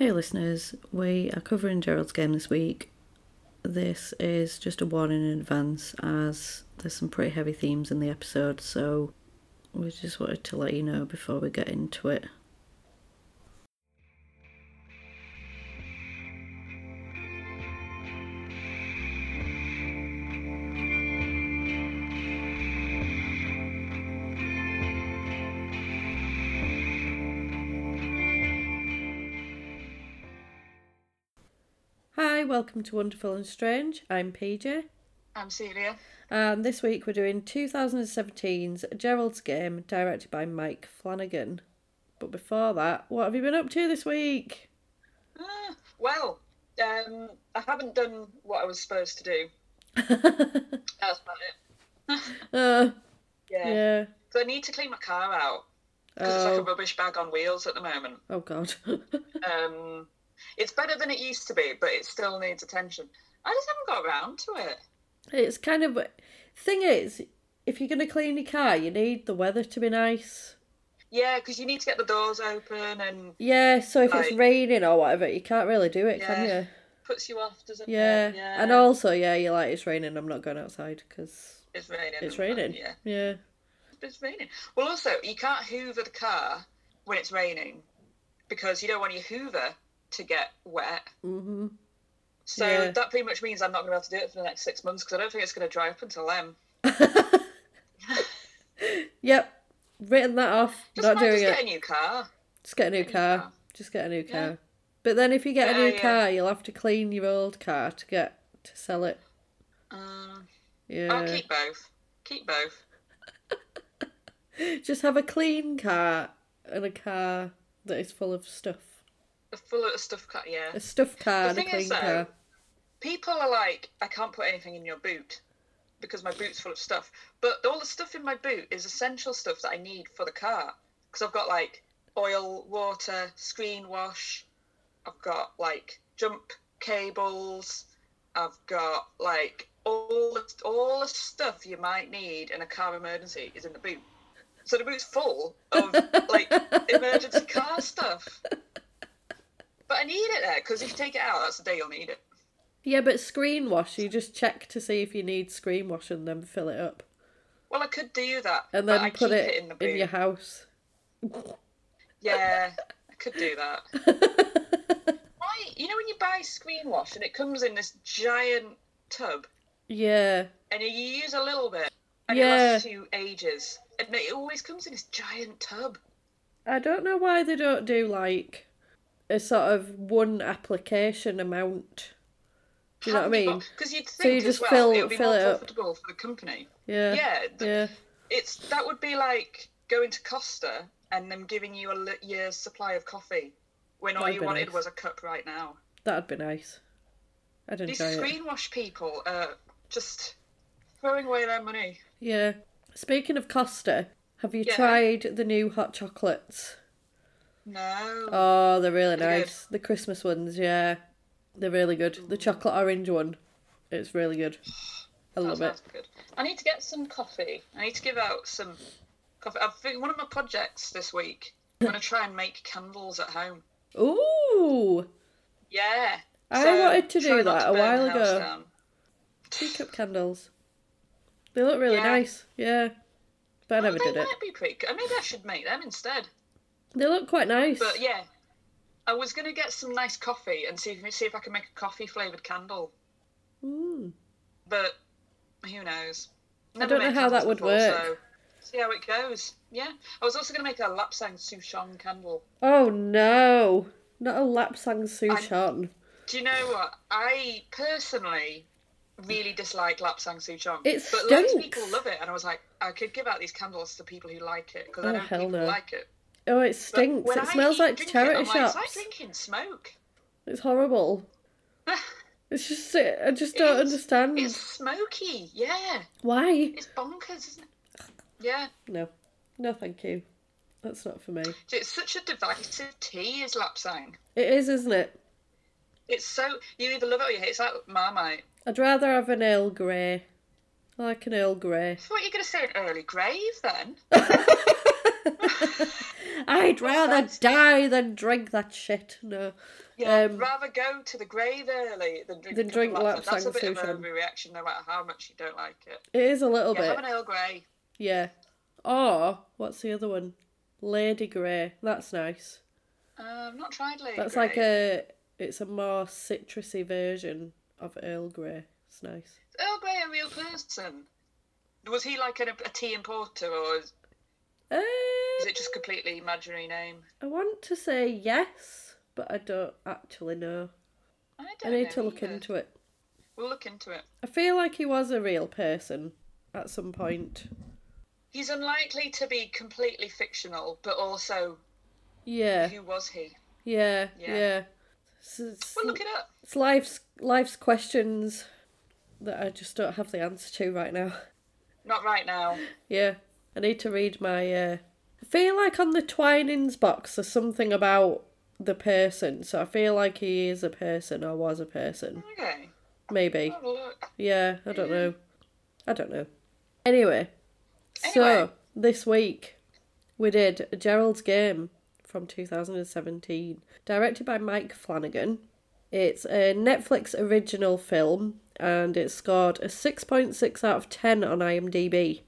Hey listeners, we are covering Gerald's game this week. This is just a warning in advance as there's some pretty heavy themes in the episode, so we just wanted to let you know before we get into it. Hi, welcome to Wonderful and Strange. I'm PJ. I'm Celia. And this week we're doing 2017's Gerald's Game, directed by Mike Flanagan. But before that, what have you been up to this week? Ah, well, um, I haven't done what I was supposed to do. That's about it. Uh, Yeah. yeah. So I need to clean my car out because it's like Oh. a rubbish bag on wheels at the moment. Oh, God. Um, it's better than it used to be, but it still needs attention. I just haven't got around to it. it's kind of. Thing is, if you're going to clean your car, you need the weather to be nice. Yeah, because you need to get the doors open and Yeah, so if it's raining or whatever, you can't really do it, can Yeah. you? puts you off, doesn't Yeah. it? Yeah. And also, yeah, you're like, it's raining, I'm not going outside because it's raining. it's raining. Yeah. Yeah. it's raining. Well, also, you can't hoover the car when it's raining because you don't want your hoover to get wet. Mm-hmm. So Yeah. that pretty much means I'm not going to be able to do it for the next six months because I don't think it's going to dry up until then. Yep. Written that off. Just not doing just it. get a new car. Just get a new Get new car. car. Just get a new car. Yeah. But then if you get a new yeah. car, you'll have to clean your old car to get to sell it. Um, Yeah. I'll keep both. Keep both. Just have a clean car and a car that is full of stuff. A full of stuff car. Yeah. A stuff car The and a thing clean is, though, car. People are like, I can't put anything in your boot because my boot's full of stuff. But all the stuff in my boot is essential stuff that I need for the car because I've got like oil, water, screen wash. I've got like jump cables. I've got like all the, all the stuff you might need in a car emergency is in the boot. So the boot's full of like emergency car stuff. But I need it there because if you take it out, that's the day you'll need it. Yeah, but screen wash, you just check to see if you need screen wash and then fill it up. Well, I could do that, And then put keep it, in the in your house. Yeah, I could do that. Why? You know when you buy screen wash and it comes in this giant tub, Yeah. and you use a little bit, and Yeah. it lasts you ages, and it always comes in this giant tub. I don't know why they don't do like a sort of one application amount. Do you know what I mean? Because you'd So you think just as well fill- it would be more it up. profitable for the company. Yeah. Yeah, the- Yeah. It's that would be like going to Costa and them giving you a year's supply of coffee when all That'd you wanted nice. was a cup right now. That'd be nice. I'd These enjoy it. screen wash people are just throwing away their money. Yeah. Speaking of Costa, have you Yeah. tried the new hot chocolates? No. Oh, they're really They're good. nice. The Christmas ones, yeah. They're really good. The chocolate orange one, it's really good. I love it. good. I need to get some coffee. I need to give out some coffee. I think one of my projects this week. I'm gonna try and make candles at home. Ooh, Yeah. I wanted to do that a while ago. teacup candles. They look really Yeah. nice, yeah. But I Oh, never did it. might be pretty good. Maybe I should make them instead. They look quite nice. But yeah, I was gonna get some nice coffee and see if see if I can make a coffee flavored candle. Mm. But who knows? I don't know how that would before, work. So see how it goes. Yeah, I was also gonna make a lapsang souchong candle. Oh no, not a lapsang souchong. Do you know what? I personally really dislike lapsang souchong. It but loads of people love it, and I was like, I could give out these candles to people who like it because Oh, I know people no. like it. Oh, it stinks. It I smells like charity it, shops. Like, it's like drinking smoke. It's horrible. It's just, I just don't is. understand. It's smoky. Yeah, Why? it's bonkers, isn't it? Yeah, No, no, thank you. That's not for me. it's such a divisive tea, is lapsang. It is, isn't it? It's so you either love it or you hate it. It's like Marmite. I'd rather have an Earl Grey. I like an Earl Grey. I thought you were going to say an early grave then. I'd rather die than drink that shit. No. Yeah, Um, rather go to the grave early than drink, than drink. That's a bit of a reaction, no matter how much you don't like it. It is a little Yeah, bit. have an Earl Grey. Yeah. Or what's the other one? Lady Grey. That's nice. Uh, I've not tried Lady That's Grey. like a. It's a more citrusy version of Earl Grey. It's nice. Is Earl Grey a real person? Was he like a, a tea importer, or is, Uh, is it just completely imaginary name? I want to say yes, but I don't actually know. I I don't I need know to look either. into it. We'll look into it. I feel like he was a real person at some point. He's unlikely to be completely fictional, but also Yeah, who was he? yeah, Yeah. yeah. It's, it's, We'll look it up. it's life's life's questions that I just don't have the answer to right now. Not right now. Yeah, I need to read my. Uh... I feel like on the Twinings box there's something about the person, so I feel like he is a person or was a person. Okay. Maybe. Look. Yeah, I don't know. I don't know. Anyway, Anyway. so this week we did Gerald's Game from 2017, directed by Mike Flanagan. It's a Netflix original film and it scored a 6.6 out of 10 on IMDb.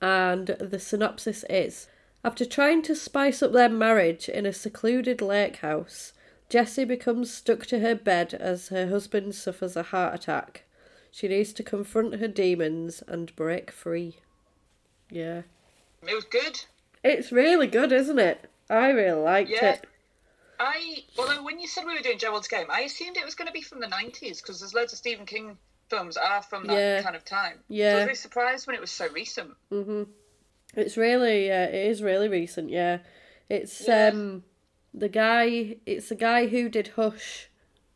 And the synopsis is After trying to spice up their marriage in a secluded lake house, Jessie becomes stuck to her bed as her husband suffers a heart attack. She needs to confront her demons and break free. Yeah. It was good. It's really good, isn't it? I really liked Yeah. it. I although when you said we were doing Gerald's Game, I assumed it was going to be from the nineties because there's loads of Stephen King films are from that Yeah. kind of time. So I Yeah. was really surprised when it was so recent. hmm It's really, uh, it is really recent. Yeah, it's Yeah. um, the guy. It's the guy who did Hush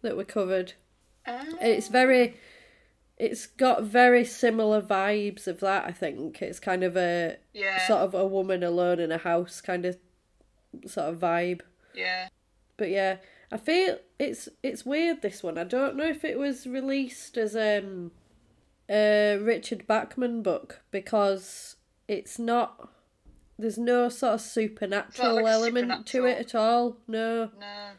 that we covered. Ah, It's very, it's got very similar vibes of that. I think it's kind of a yeah, sort of a woman alone in a house kind of sort of vibe. yeah. But yeah, I feel it's it's weird this one. I don't know if it was released as um a Richard Bachman book because it's not there's no sort of supernatural like element to it at all. No. No,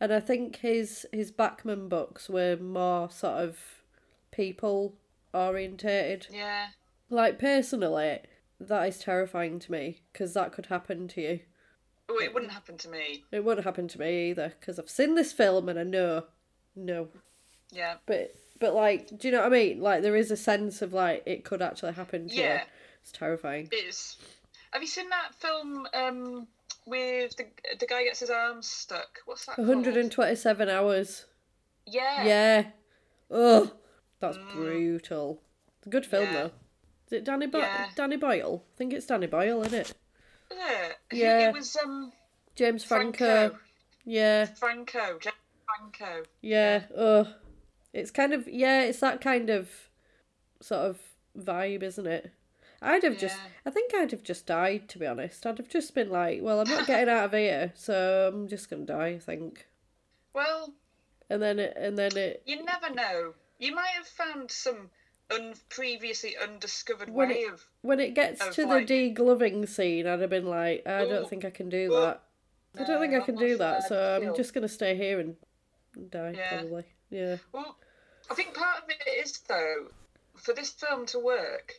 And I think his his Bachman books were more sort of people orientated. yeah. Like personally, that is terrifying to me because that could happen to you. Oh, it wouldn't happen to me. It wouldn't happen to me either because I've seen this film and I know, no. Yeah, But but like, do you know what I mean? Like there is a sense of like it could actually happen to you. Yeah. It's terrifying. it's. Have you seen that film um, with the the guy gets his arms stuck? What's that? One hundred and twenty-seven hours. Yeah. Yeah. Ugh. That's brutal. It's a good film Mm. Yeah. though. Is it Danny Bo- Yeah. Danny Boyle? I think it's Danny Boyle, isn't it? Yeah. Yeah. It was um James Franco. Franco. Yeah. Franco. James Franco. Yeah. Ugh. It's kind of yeah. It's that kind of sort of vibe, isn't it? I'd have just, I think I'd have just died, to be honest. I'd have just been like, well, I'm not getting out of here, so I'm just going to die, I think. Well, And then it, and then it, you never know. You might have found some un- previously undiscovered When way it- of. when it gets Of to like- the degloving scene, I'd have been like, I don't Ooh. think I can do Ooh. that. I don't think I uh, can do that, so I'm just going to stay here and die, Yeah. probably. Yeah. Well, I think part of it is though, for this film to work,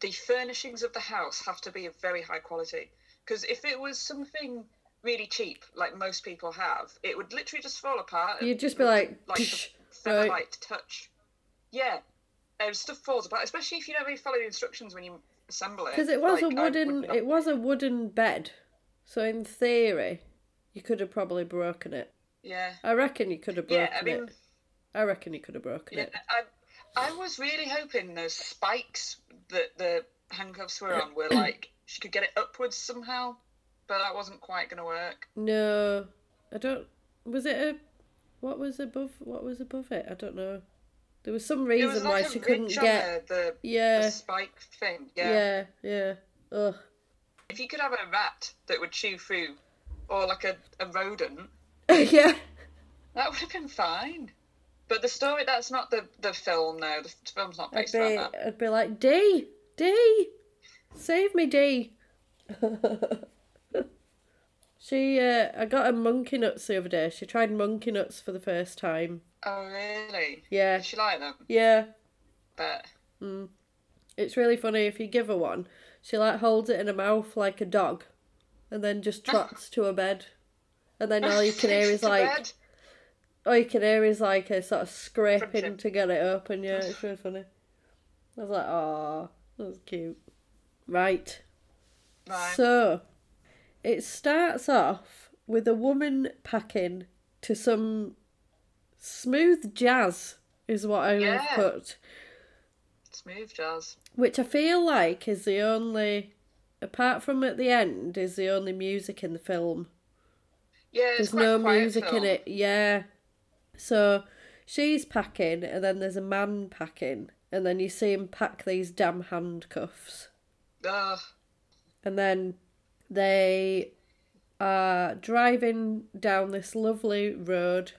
the furnishings of the house have to be of very high quality. Because if it was something really cheap, like most people have, it would literally just fall apart. You'd just be like, like the right. touch. Yeah, um, stuff falls apart, especially if you don't really follow the instructions when you assemble it. Because it was Like, a wooden, not- it was a wooden bed, so in theory, you could have probably broken it. Yeah. I reckon you could have broken Yeah, I mean, it. I reckon you could have broken Yeah, it. I, I was really hoping those spikes that the handcuffs were on were like she could get it upwards somehow, but that wasn't quite going to work. No, I don't. Was it a? What was above? What was above it? I don't know. There was some reason was why she couldn't get. the, the, Yeah. the spike thing. Yeah. Yeah, yeah. Ugh. If you could have a rat that would chew through, or like a, a rodent, yeah. that would have been fine. But the story, that's not the, the film, no. The film's not I'd based be, around that. I'd be like, D, D, save me, D. she, uh, I got her monkey nuts the other day. She tried monkey nuts for the first time. Oh, really? Yeah. Did she like them? Yeah, But it's really funny if you give her one. She like holds it in her mouth like a dog, and then just trots to her bed, and then all you can hear is like, bed. all you can hear is like a sort of scraping Crunching. to get it open. Yeah, it's really funny. I was like, oh, that's cute. Right. Right. So, it starts off with a woman packing to some smooth jazz, is what I would Yeah. put. Smooth jazz. Which I feel like is the only, apart from at the end, is the only music in the film. Yeah, it's There's no music in it, yeah. So she's packing, and then there's a man packing, and then you see him pack these damn handcuffs. Ugh. And then they are driving down this lovely road.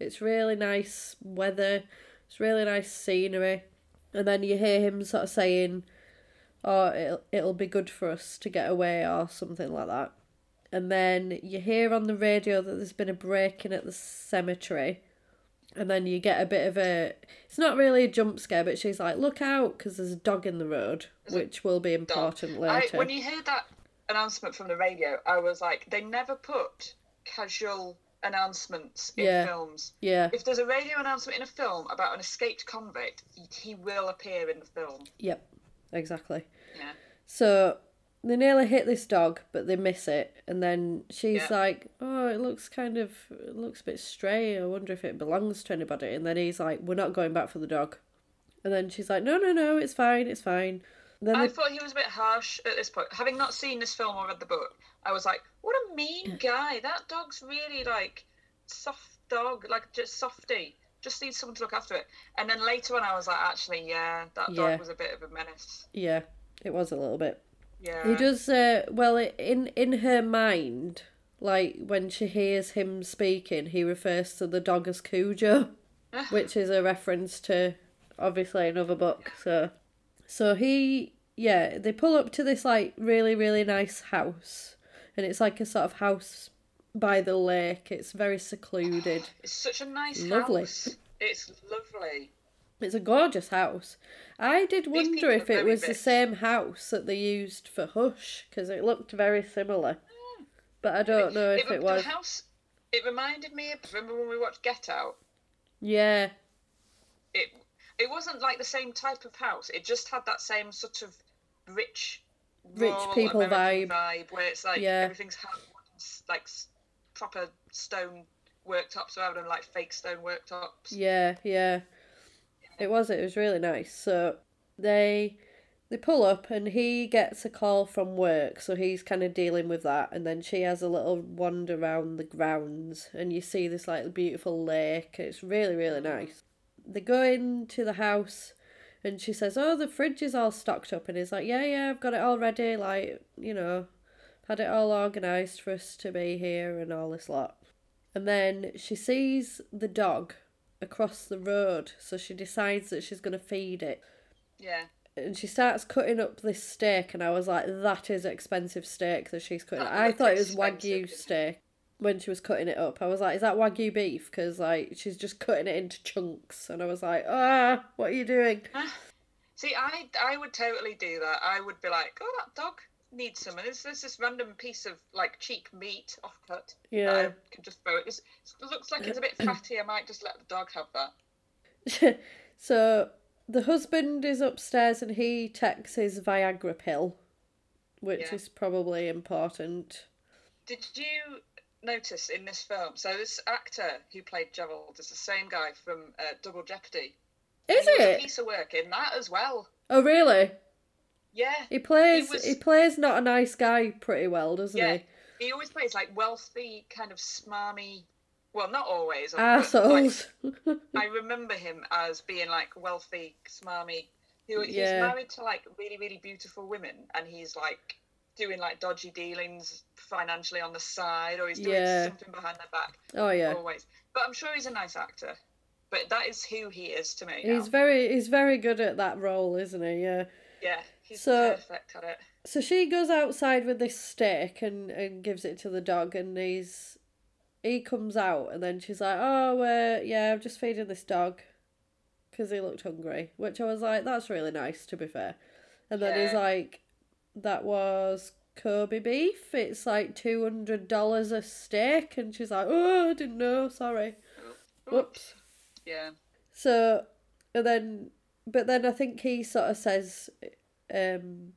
It's really nice weather, it's really nice scenery. And then you hear him sort of saying, Oh, it'll, it'll be good for us to get away, or something like that. And then you hear on the radio that there's been a break in at the cemetery. And then you get a bit of a. It's not really a jump scare, but she's like, Look out, because there's a dog in the road, which will be dog. important I, later. when you hear that announcement from the radio, I was like, they never put casual announcements in Yeah. films. Yeah. If there's a radio announcement in a film about an escaped convict, he will appear in the film. Yep, exactly. Yeah. So they nearly hit this dog, but they miss it, and then she's Yeah. like, "Oh, it looks kind of, it looks a bit stray. I wonder if it belongs to anybody." And then he's like, "We're not going back for the dog." And then she's like, "No, no, no, it's fine, it's fine." Then I they, thought he was a bit harsh at this point. Having not seen this film or read the book, I was like, what a mean guy. That dog's really like soft dog, like just softy. Just needs someone to look after it. And then later on, I was like, actually, yeah, that Yeah. dog was a bit of a menace. yeah, it was a little bit. Yeah. He does uh, well in in her mind. Like when she hears him speaking, he refers to the dog as Cujo, which is a reference to obviously another book. So, so he yeah they pull up to this like really really nice house, and it's like a sort of house by the lake. It's very secluded. It's such a nice Lovely. house. It's lovely. It's a gorgeous house. I did wonder if it was the same house that they used for Hush because it looked very similar. Hmm. But I don't know if it the was. house. It reminded me of remember when we watched Get Out. Yeah, It it wasn't like the same type of house. It just had that same sort of rich, Rich people American vibe. vibe, where it's like Yeah. everything's like proper stone worktops rather than like fake stone worktops. yeah, yeah. It was. It was really nice. So they they pull up and he gets a call from work, so he's kind of dealing with that. And then she has a little wander around the grounds, and you see this like beautiful lake. It's really really mm. nice. They go into the house, And she says, "Oh, the fridge is all stocked up," and he's like, "Yeah, yeah, I've got it all ready. Like, you know, had it all organised for us to be here and all this lot." And then she sees the dog across the road, so she decides that she's going to feed it. Yeah. And she starts cutting up this steak, and I was like, "That is expensive steak that she's cutting." That I thought it was expensive, wagyu steak when she was cutting it up. I was like, "Is that wagyu beef?" Because like she's just cutting it into chunks, and I was like, "Ah, what are you doing?" See, I I would totally do that. I would be like, oh, that dog needs some. And there's, there's this random piece of like cheek meat off cut. Yeah. I can just throw it. It's, it looks like it's a bit fatty. I might just let the dog have that. so the husband is upstairs and he takes his Viagra pill, which Yeah. is probably important. Did you notice in this film? So this actor who played Gerald is the same guy from uh, Double Jeopardy. Is he it? piece of work in that as well. Oh, really? Yeah. He plays. He, was- plays not a nice guy pretty well, doesn't Yeah. he? He always plays like wealthy, kind of smarmy. Well, not always. but, like, Assholes. I remember him as being like wealthy, smarmy. He, he's Yeah. married to like really, really beautiful women, and he's like doing like dodgy dealings financially on the side, or he's doing Yeah. something behind their back. oh yeah. Always. But I'm sure he's a nice actor. But that is who he is to me. He's now. very. He's very good at that role, isn't he? Yeah. yeah, he's So- perfect at it. So she goes outside with this stick and, and gives it to the dog, and he's he comes out, and then she's like, "Oh, uh, yeah, I'm just feeding this dog because he looked hungry," which I was like, "That's really nice, to be fair." And then he's like, "That was Kobe beef. It's like two hundred dollars a steak," and she's like, "Oh, I didn't know. Sorry. Whoops." Yeah. So, and then, but then I think he sort of says, um,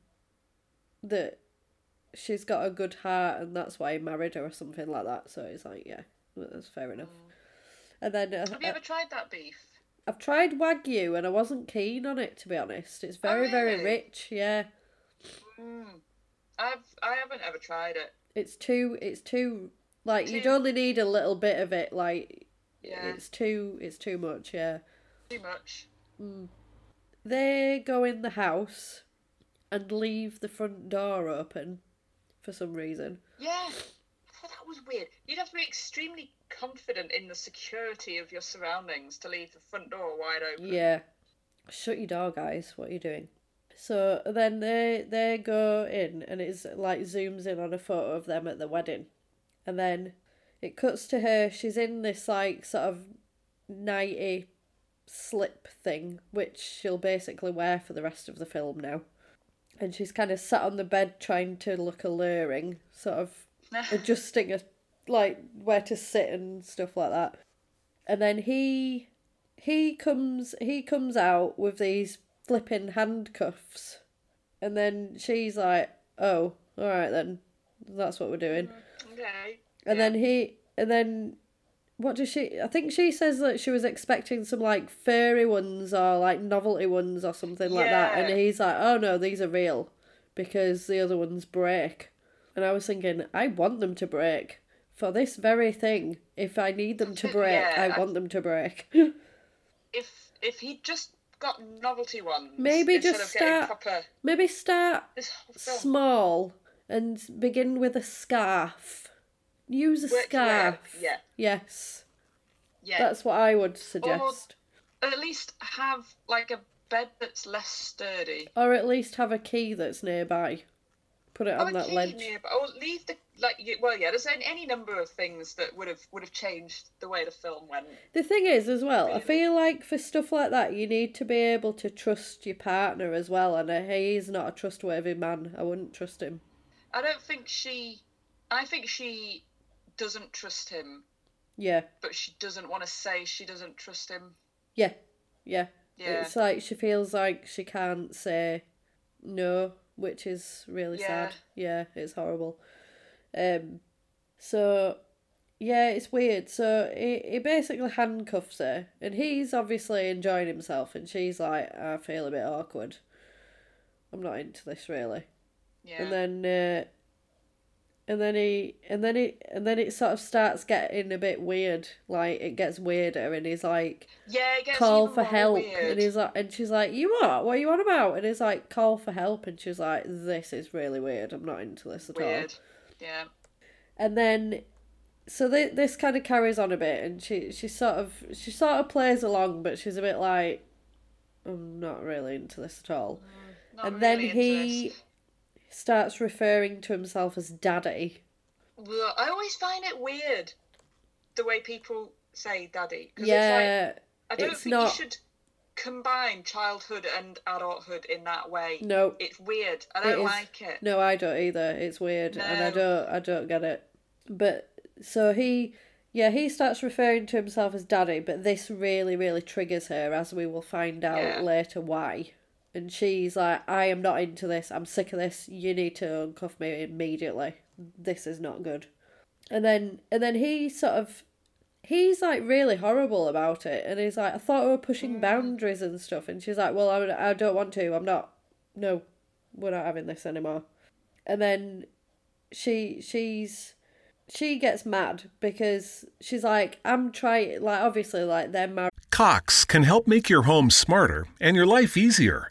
that she's got a good heart and that's why he married her or something like that. So he's like, yeah, that's fair enough. And then uh, Have you ever tried that beef? I've tried wagyu and I wasn't keen on it to be honest. It's very very really? rich. Yeah, Mm. I've I haven't ever tried it. it's too it's too like you'd only need a little bit of it. Like Yeah. it's too it's too much. Yeah. Too much. Mm. They go in the house and leave the front door open for some reason. Yeah. I thought that was weird. You'd have to be extremely confident in the security of your surroundings to leave the front door wide open. Yeah. Shut your door, guys. What are you doing? So then they they go in and it's like zooms in on a photo of them at the wedding. And then it cuts to her, she's in this like sort of nighty slip thing, which she'll basically wear for the rest of the film now. And she's kind of sat on the bed trying to look alluring, sort of adjusting a like where to sit and stuff like that. And then he he comes he comes out with these flipping handcuffs. And then she's like, "Oh, all right then. That's what we're doing." Mm, okay. And then he and then what does she I think she says that she was expecting some like furry ones or like novelty ones or something like that and he's like, "Oh no, these are real because the other ones break." And I was thinking, I want them to break for this very thing. If I need them to break, Yeah, I I- want them to break. If if he just got novelty ones, Maybe just start- proper Maybe start this whole film. small and begin with a scarf. Use a Work scarf. yeah. Yes. Yeah. That's what I would suggest. Or at least have like a bed that's less sturdy. Or at least have a key that's nearby. Put it on a that ledge. nearby. Or leave the like. Well, yeah. There's any, number of things that would have would have changed the way the film went. The thing is, as well, I feel like for stuff like that, you need to be able to trust your partner as well. And uh, he's not a trustworthy man. I wouldn't trust him. I don't think she. I think she doesn't trust him, Yeah, but she doesn't want to say she doesn't trust him. yeah, yeah. Yeah. It's like she feels like she can't say no, which is really Yeah. sad. Yeah, it's horrible. Um, so yeah, it's weird. So he, he basically handcuffs her, and he's obviously enjoying himself, and she's like, I feel a bit awkward. I'm not into this really. Yeah. And then uh, and then he and then it and then it sort of starts getting a bit weird like it gets weirder and he's like Yeah, call for help weird. and he's like and she's like you what what are you on about and he's like call for help and she's like this is really weird i'm not into this at all weird. Yeah. and then so th- this kind of carries on a bit and she she sort of she sort of plays along but she's a bit like i'm not really into this at all mm, Not and then really into he. Starts referring to himself as daddy Well, I always find it weird the way people say daddy. 'cause It's yeah like, I don't it's think not- you should combine childhood and adulthood in that way. No. It's weird. I don't is- like it. No, I don't either. It's weird, and I don't, I don't get it. But so he, yeah, he starts referring to himself as daddy, but this really, really triggers her, as we will find out Yeah. later why. And she's like, "I am not into this. I'm sick of this. You need to uncuff me immediately. This is not good." And then, and then he sort of, he's like really horrible about it, and he's like, "I thought we were pushing mm. boundaries and stuff," and she's like, "Well, I, I don't want to. I'm not. No, we're not having this anymore." and then she she's she gets mad because she's like i'm trying like obviously like they're married Cox can help make your home smarter and your life easier.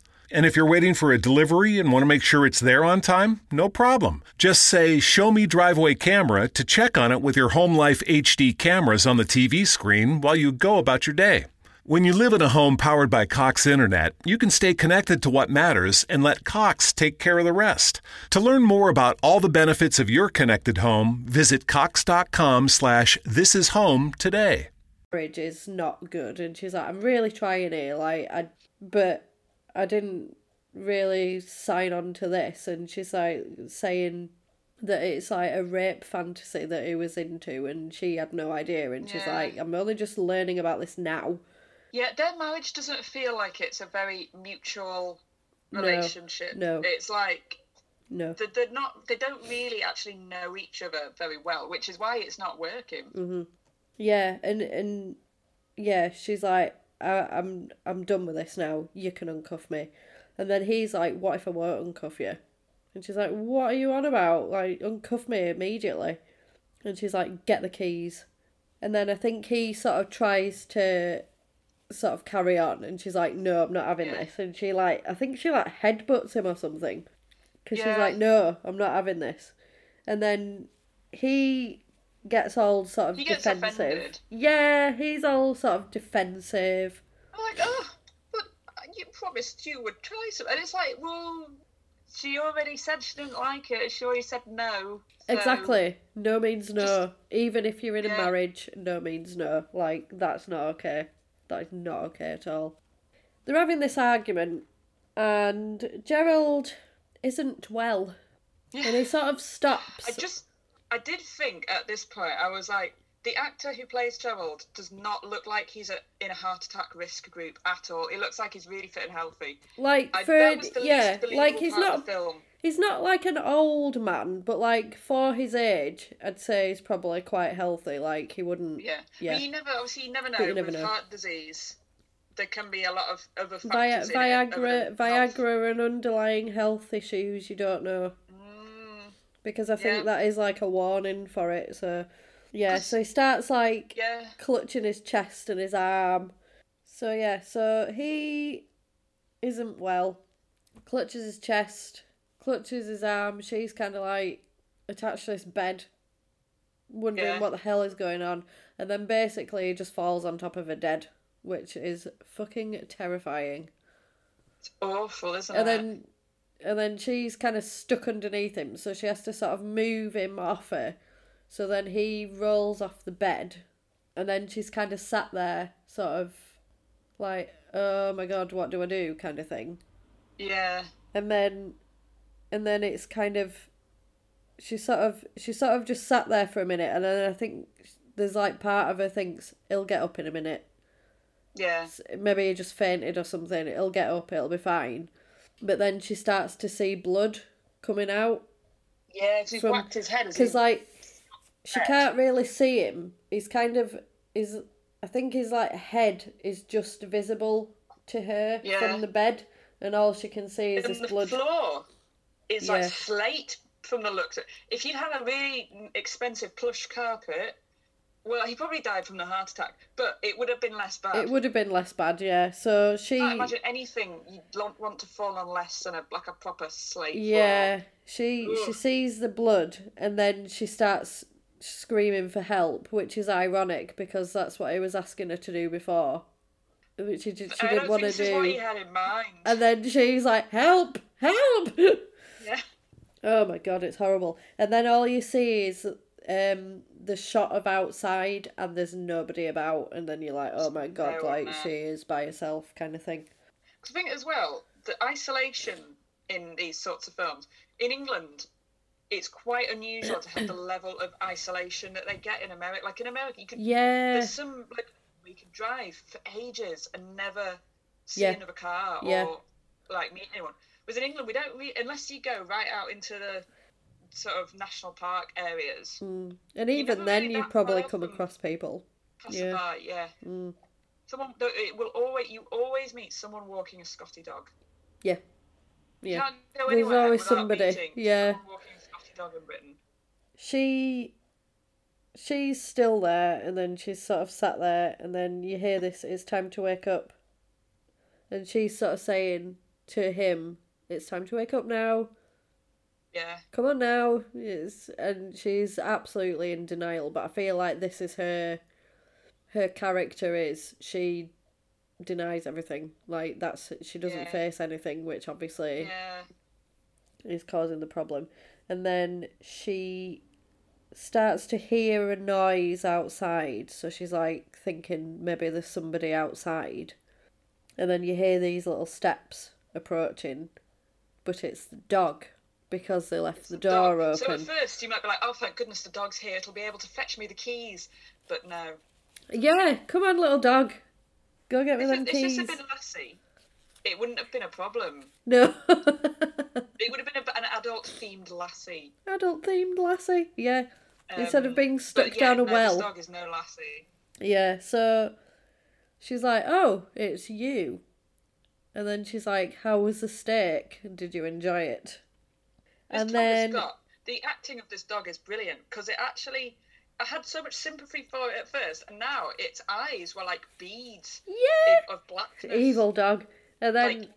And if you're waiting for a delivery and want to make sure it's there on time, no problem. Just say, Show me driveway camera to check on it with your Home Life HD cameras on the TV screen while you go about your day. When you live in a home powered by Cox Internet, you can stay connected to what matters and let Cox take care of the rest. To learn more about all the benefits of your connected home, visit cox.com slash this is home today. is not good and she's like i'm really trying here like i but i didn't really sign on to this and she's like saying that it's like a rape fantasy that he was into and she had no idea and she's Yeah. like i'm only just learning about this now Yeah, their marriage doesn't feel like it's a very mutual No, relationship. no. It's like no they're, they're not. They don't really actually know each other very well, which is why it's not working. Mm. Yeah, and and yeah, she's like, I, I'm I'm done with this now. You can uncuff me, and then he's like, What if I won't uncuff you? And she's like, What are you on about? Like, uncuff me immediately. And she's like, Get the keys. And then I think he sort of tries to sort of carry on, and she's like, No, I'm not having Yeah. this. And she like, I think she like headbutts him or something, because she's like, No, I'm not having this. And then he gets all sort of He defensive. offended. Yeah, he's all sort of defensive. I'm like, oh, but you promised you would try some, and it's like, well, she already said she didn't like it. She already said no. so- Exactly. No means no. Even if you're in a marriage, no means no. Like, that's not okay. That is not okay at all. They're having this argument, and Gerald isn't well. yeah. And he sort of stops. I just, I did think at this point, I was like, the actor who plays Gerald does not look like he's a, in a heart attack risk group at all. He looks like he's really fit and healthy. like, I, for. that was the yeah, least like, he's not. of the film. He's not like an old man, but like for his age, I'd say he's probably quite healthy. Like he wouldn't. Yeah. Yeah. You never, obviously, you never know. You never with know. heart disease, there can be a lot of other factors. Vi- in it, other Viagra. Viagra, and underlying health issues. You don't know because I think. Yeah. that is like a warning for it. So yeah, so he starts like Yeah. clutching his chest and his arm. So yeah, so he isn't well. Clutches his chest, clutches his arm. She's kind of like attached to this bed, wondering Yeah. what the hell is going on. And then basically he just falls on top of her dead, which is fucking terrifying. It's awful, isn't And it? And then and then she's kind of stuck underneath him, so she has to sort of move him off her. So then he rolls off the bed, and then she's kind of sat there, sort of like, oh my god, what do I do, kind of thing. Yeah. And then, and then it's kind of, she sort of, she sort of just sat there for a minute, and then I think there's like part of her thinks he'll get up in a minute, Yeah. maybe he just fainted or something. It'll get up, it'll be fine. But then she starts to see blood coming out Yeah, he's From- whacked his head. Because he, like she can't really see him. He's kind of is I think his like head is just visible to her Yeah. from the bed, and all she can see is and this the blood. floor is Yeah. like slate from the looks of it. If you'd had a really expensive plush carpet, well, he probably died from the heart attack, but it would have been less bad. It would have been less bad, yeah. So she, I imagine anything you'd want to fall on less than a like a proper slate yeah, she she Ugh. sees the blood, and then she starts screaming for help, which is ironic because that's what he was asking her to do before, which she, she didn't want to this is what he do. had in mind. And then she's like, "Help! Help!" yeah. Oh my god, it's horrible. And then all you see is um the shot of outside and there's nobody about and then you're like, Oh my god, No like she is by herself kind of thing. 'Cause I think as well, the isolation in these sorts of films in England, it's quite unusual to have the level of isolation that they get in America. Like in America, you could Yeah. there's some like we could drive for ages and never see Yeah. another car or Yeah. like meet anyone. Whereas in England, we don't re- unless you go right out into the sort of national park areas. And even then really you probably come across people. Yeah. Mm. by, yeah. Someone it will always you always meet someone walking a Scotty dog. Yeah. Yeah. There's always somebody, yeah. walking Scotty dog in Britain. She she's still there and then she's sort of sat there and then you hear this it's time to wake up. And she's sort of saying to him, It's time to wake up now. Yeah, come on now. It's, and she's absolutely in denial but i feel like this is her her character is she denies everything. Like that's she doesn't Yeah. face anything which obviously yeah, is causing the problem. And then she starts to hear a noise outside. So she's like thinking maybe there's somebody outside. And then you hear these little steps approaching but it's the dog because they left the door dog. So at first you might be like, "Oh, thank goodness the dog's here. It'll be able to fetch me the keys." But no, yeah come on little dog go get me if, them it, if this keys had been Lassie, it wouldn't have been a problem. no It would have been a, an adult-themed Lassie. adult themed lassie yeah instead of Um, being stuck yeah, down a no, well dog is no Lassie. Yeah, so she's like, "Oh, it's you," and then she's like, "How was the steak? Did you enjoy it?" This and then got the acting of this dog is brilliant because it actually. I had so much sympathy for it at first, and now its eyes were like beads yeah, of blackness, evil dog, and then like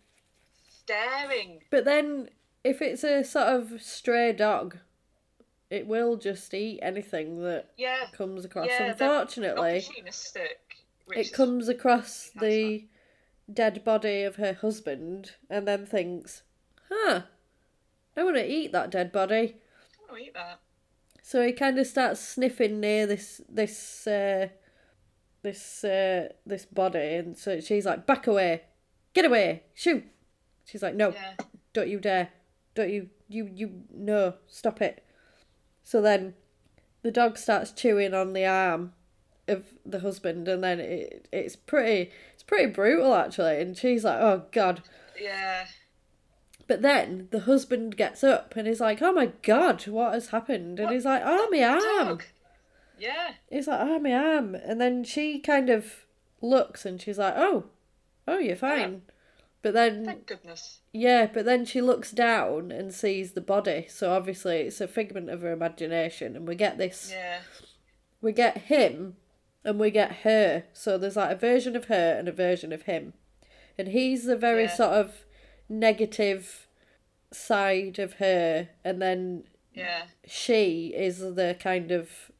staring. but then if it's a sort of stray dog, it will just eat anything that Yeah, comes across. yeah, Unfortunately, it comes across the dead body of her husband and then thinks, "Huh, I want to eat that dead body." Oh, eat that. So he kind of starts sniffing near this this uh, this uh, this body, and so she's like, "Back away, get away, shoot!" She's like, "No, Yeah. don't you dare, don't you you you no, stop it." So then, the dog starts chewing on the arm of the husband, and then it it's pretty it's pretty brutal actually, and she's like, "Oh God." Yeah. But then the husband gets up and he's like, "Oh my God, what has happened?" And he's like, "Oh my arm." Dog. Yeah. He's like, oh, my arm. And then she kind of looks and she's like, oh, oh, you're fine. But then, Thank goodness. yeah, but then she looks down and sees the body. So obviously it's a figment of her imagination. And we get this, Yeah. we get him and we get her. So there's like a version of her and a version of him. And he's the very Yeah. sort of negative side of her. And then Yeah. she is the kind of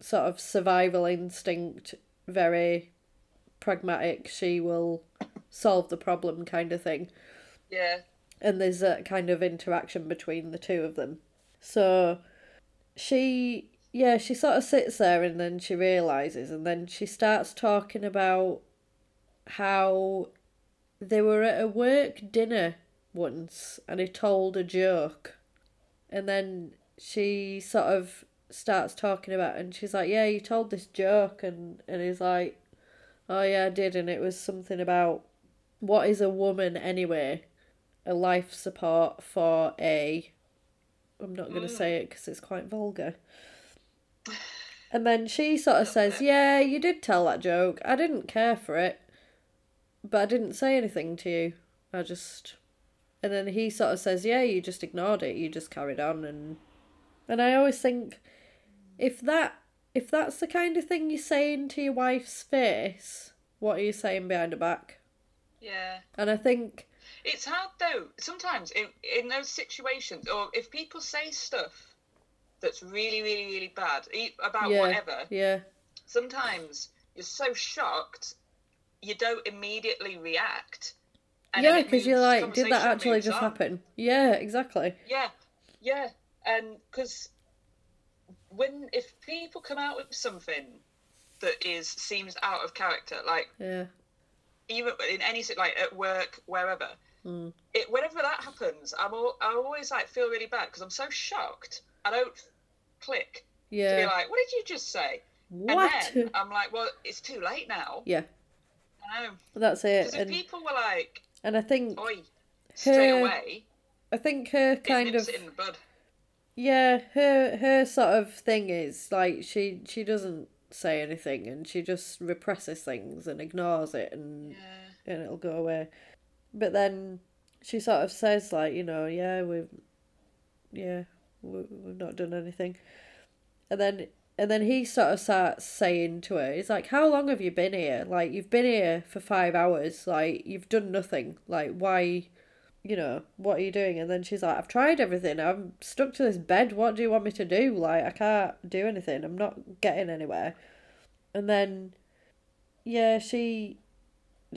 sort of survival instinct, very pragmatic. She will solve the problem kind of thing. Yeah. And there's a kind of interaction between the two of them. So she, yeah, she sort of sits there and then she realizes, and then she starts talking about how they were at a work dinner once and he told a joke and then she sort of starts talking about and she's like yeah you told this joke and and he's like Oh yeah, I did, and it was something about what is a woman anyway? A life support for a. I'm not going to hmm. say it because it's quite vulgar. And then she sort of says, "Yeah, you did tell that joke. I didn't care for it, but I didn't say anything to you. I just." And then he sort of says, "Yeah, you just ignored it. You just carried on." And and I always think, if that if that's the kind of thing you're saying to your wife's face, what are you saying behind her back? Yeah. And I think, It's hard though. Sometimes in in those situations, or if people say stuff that's really, really, really bad about yeah, whatever, yeah, sometimes you're so shocked you don't immediately react. and yeah, because you're like, did that actually just on. happen? Yeah, exactly. Yeah, yeah, and because when if people come out with something that is seems out of character, like Yeah, even in any like at work, wherever, hmm. it whenever that happens, I'm all, I always like feel really bad because I'm so shocked. I don't click Yeah. to be like, "What did you just say?" What? And then I'm like, "Well, it's too late now." yeah. Know. That's it. And people were like, and I think "Oi," straight Her- away, I think her kind of it in the bud. yeah her her sort of thing is like she she doesn't say anything and she just represses things and ignores it and Yeah. and it'll go away. But then she sort of says like, you know, yeah, we've yeah, we, we've not done anything. And then and then he sort of starts saying to her, he's like, "How long have you been here? Like you've been here for 5 hours. Like you've done nothing. Like why you know, what are you doing? And then she's like, I've tried everything. I'm stuck to this bed. What do you want me to do? Like, I can't do anything. I'm not getting anywhere. And then, yeah, she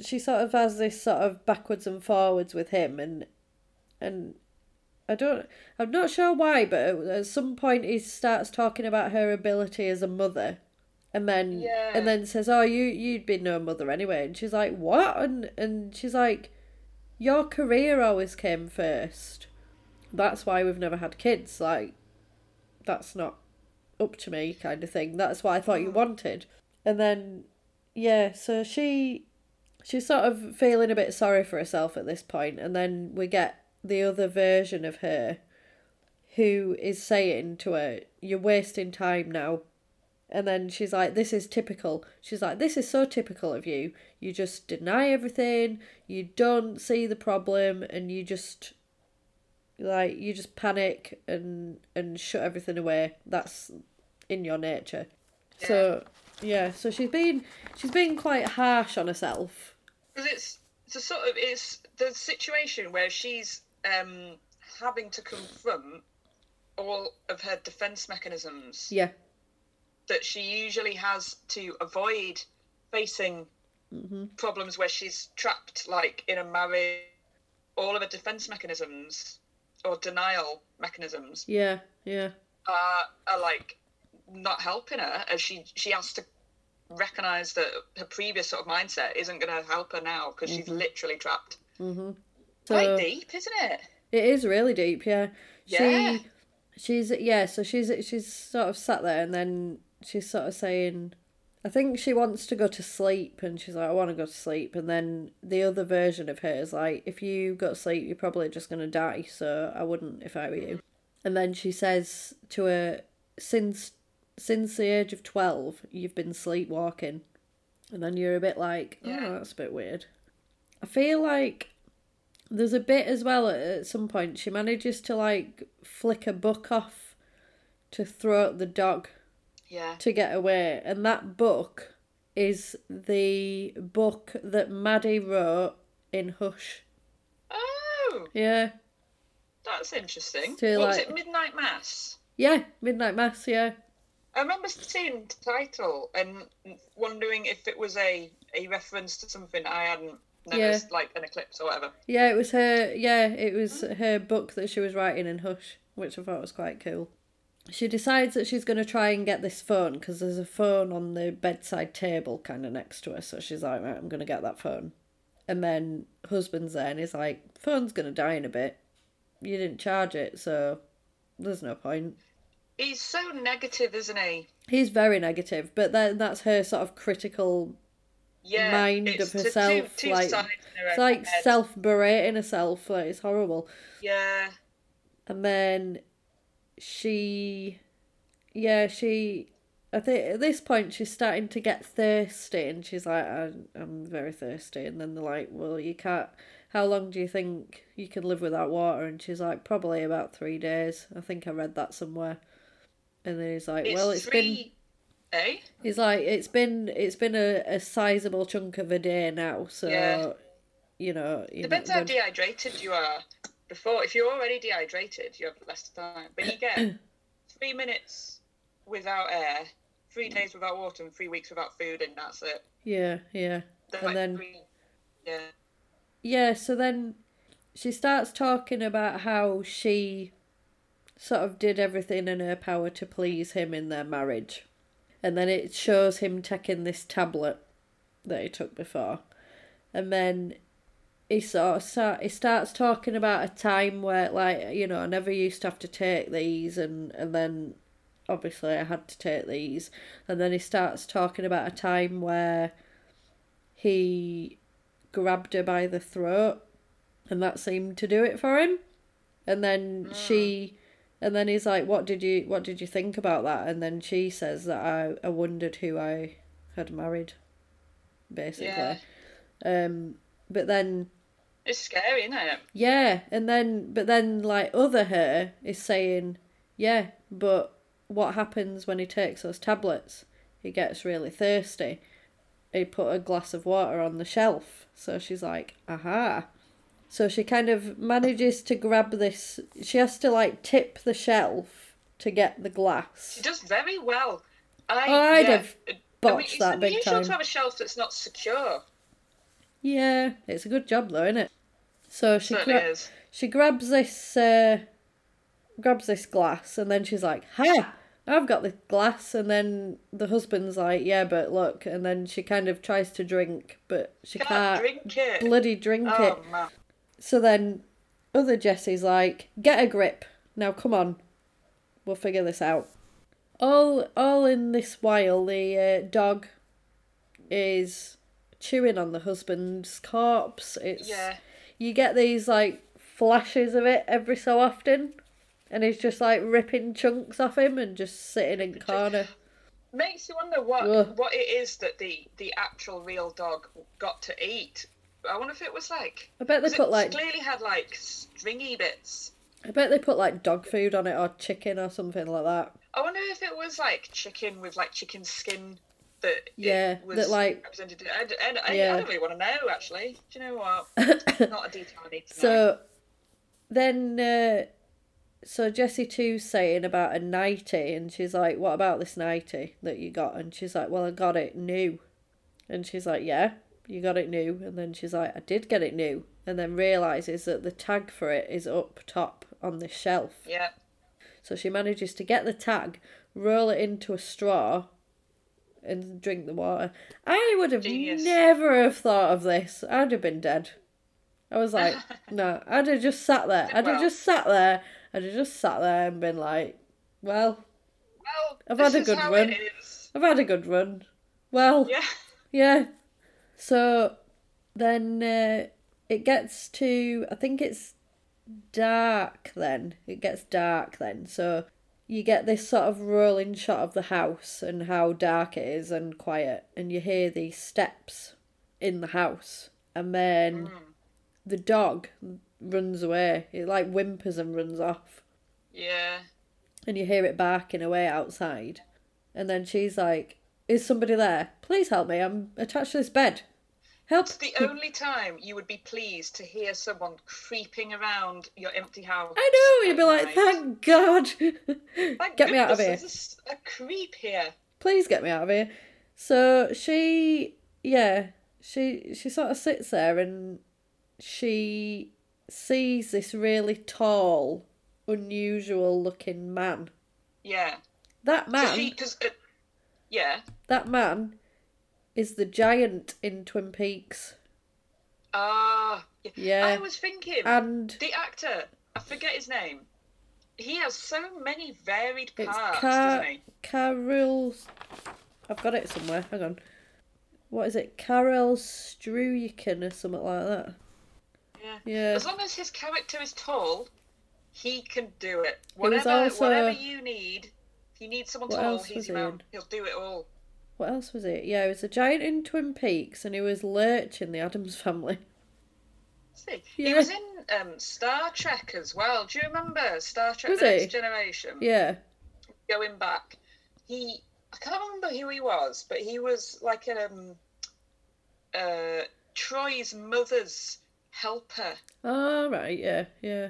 she sort of has this sort of backwards and forwards with him and and I don't I'm not sure why but at some point he starts talking about her ability as a mother. And then Yeah. and then says oh you you'd be no mother anyway. And she's like what? And and she's like your career always came first. That's why we've never had kids like that's not up to me kind of thing. That's what I thought you mm. wanted. And then yeah so she she's sort of feeling a bit sorry for herself at this point. And then we get the other version of her who is saying to her you're wasting time now. And then she's like this is typical. She's like this is so typical of you. You just deny everything. You don't see the problem and you just like you just panic and and shut everything away. That's in your nature. So yeah so she's been she's been quite harsh on herself. Because it's it's a sort of it's the situation where she's um having to confront all of her defense mechanisms yeah. that she usually has to avoid facing Mm-hmm. problems where she's trapped like in a marriage all of her defense mechanisms or denial mechanisms yeah yeah. are, are like not helping her as she she has to recognize that her previous sort of mindset isn't going to help her now because she's literally trapped so quite deep isn't it? It is really deep yeah. Yeah. she she's yeah so she's she's sort of sat there and then she's sort of saying I think she wants to go to sleep and she's like I want to go to sleep. And then the other version of her is like if you go to sleep you're probably just going to die so I wouldn't if I were you. And then she says to her since since the age of 12 you've been sleepwalking. And then you're a bit like oh Yeah. that's a bit weird. I feel like there's a bit as well at, at some point she manages to like flick a book off to throw at the dog yeah to get away and that book is the book that Maddie wrote in Hush. oh Yeah. that's interesting So, what was like- it midnight mass Yeah, Midnight Mass, yeah. I remember seeing the title and wondering if it was a a reference to something I hadn't noticed, Yeah. like an eclipse or whatever. Yeah, it was her yeah, it was her book that she was writing in Hush, which I thought was quite cool. She decides that she's going to try and get this phone because there's a phone on the bedside table kind of next to her. So she's like, right, I'm going to get that phone. And then husband's there and he's like, phone's going to die in a bit. You didn't charge it, so there's no point. He's so negative, isn't he? He's very negative, but then that's her sort of critical Yeah, mind of the two- herself. two like sides in her it's like head. self berating herself. Like it's horrible. Yeah, And then she, yeah, she. I think at this point she's starting to get thirsty, and she's like, I'm, "I'm very thirsty." And then they're like, "Well, you can't. How long do you think you can live without water?" And she's like, "Probably about three days." I think I read that somewhere. And then he's like, it's "Well, it's been." Eh? He's like, "It's been it's been a, a sizable chunk of a day now, so." Yeah. You know, you Depends know, how when- dehydrated you are. Before, if you're already dehydrated, you have less time. But you get three minutes without air, three days without water, and three weeks without food, and that's it. yeah, yeah. They're And like then three, yeah, Yeah, so then she starts talking about how she sort of did everything in her power to please him in their marriage. And then it shows him taking this tablet that he took before. And then he sort of start, he starts talking about a time where like, you know, I never used to have to take these and, and then obviously I had to take these. And then he starts talking about a time where he grabbed her by the throat and that seemed to do it for him and then she hmm. And then he's like what did you what did you think about that? And then she says that i, I wondered who i had married basically. Yeah. um but then it's scary, isn't it? yeah and then but then like other her is saying yeah but what happens when he takes those tablets? He gets really thirsty. He put a glass of water on the shelf. So she's like aha so she kind of manages to grab this she has to like tip the shelf to get the glass She does very well. I, I'd yeah. have I mean, botched it's that big unusual to have a shelf that's not secure. yeah it's a good job though isn't it so she gra- is. she grabs this uh grabs this glass and then she's like ha i've got the glass and then the husband's like yeah but look and then she kind of tries to drink but she Can't can't, drink it. bloody drink it Oh man. So then other jessie's like get a grip now come on we'll figure this out all all in this while the uh, dog is chewing on the husband's corpse it's Yeah. you get these like flashes of it every so often and he's just like ripping chunks off him and just sitting in corner Makes you wonder what Ugh. what it is that the the actual real dog got to eat. I wonder if it was like. i bet they put it like clearly had like stringy bits. i bet they put like dog food on it or chicken or something like that I wonder if it was like chicken with like chicken skin that Yeah, was that, like- represented. I, I I- Yeah. I don't really want to know actually. Do you know what? Not a detail I need to know. so then uh so Jessie too's saying about a nightie and she's like, What about this nightie that you got? And she's like, Well I got it new and she's like, Yeah, you got it new and then she's like, I did get it new and then realises that the tag for it is up top on the shelf. Yeah. So she manages to get the tag, roll it into a straw, and drink the water. I would have Genius. never have thought of this. I'd have been dead. I was like, no, I'd have just sat there. I'd have just sat there. I'd have just sat there and been like, well, Well, I've had a good run. I've had a good run. Well, Yeah. yeah. So then uh, it gets to, I think it's dark then. It gets dark then. So you get this sort of rolling shot of the house and how dark it is and quiet. And you hear these steps in the house. And then the dog runs away. It like whimpers and runs off. Yeah. And you hear it barking away outside. And then she's like, Is somebody there? Please help me. I'm attached to this bed. Help. It's the only time you would be pleased to hear someone creeping around your empty house. I know. You'd be at like. Thank God. Thank get me out of here. There's a creep here. Please get me out of here. So she, yeah, she she sort of sits there and she sees this really tall, unusual looking man. Yeah. That So man, she, cause, uh, yeah. that man, is the giant in Twin Peaks. Ah. yeah. Yeah. I was thinking And the actor. I forget his name. He has so many varied parts, Car- doesn't he? Carol. I've got it somewhere. Hang on. what is it, Carel Struycken or something like that. Yeah. Yeah. As long as his character is tall, he can do it. Whatever, also- whatever you need, if you need someone What tall, else he's was he in? He'll do it all. What else was it? Yeah, it was a giant in Twin Peaks, and he was Lurch in the Addams Family. See, Yeah. he was in um, Star Trek as well. Do you remember Star Trek: Was The he? Next Generation? Yeah. Going back, he I can't remember who he was, but he was like um uh Troi's mother's helper. Oh right, yeah, yeah.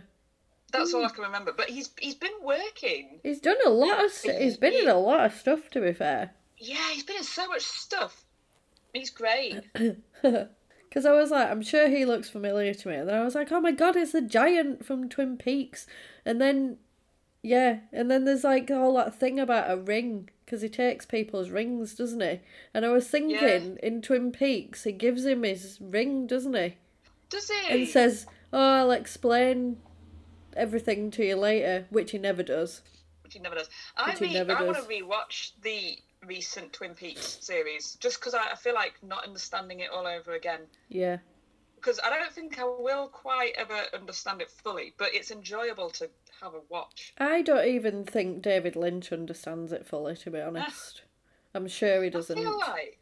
That's Hmm. all I can remember. But he's he's been working. He's done a lot of. He's been in a lot of stuff. To be fair, Yeah, he's been in so much stuff. He's great. because I was like, I'm sure he looks familiar to me, and then I was like, oh my god, it's the giant from Twin Peaks, and then, yeah, and then there's like all that thing about a ring because he takes people's rings, doesn't he? And I was thinking in Twin Peaks, he gives him his ring, doesn't he? Does he? and says, "Oh, I'll explain everything to you later," which he never does. Which he never does. I, re- never I want to rewatch the recent Twin Peaks series just because I, I feel like not understanding it all over again. Yeah, Because I don't think I will quite ever understand it fully, but it's enjoyable to have a watch. I don't even think David Lynch understands it fully. To be honest, I'm sure he doesn't. I feel like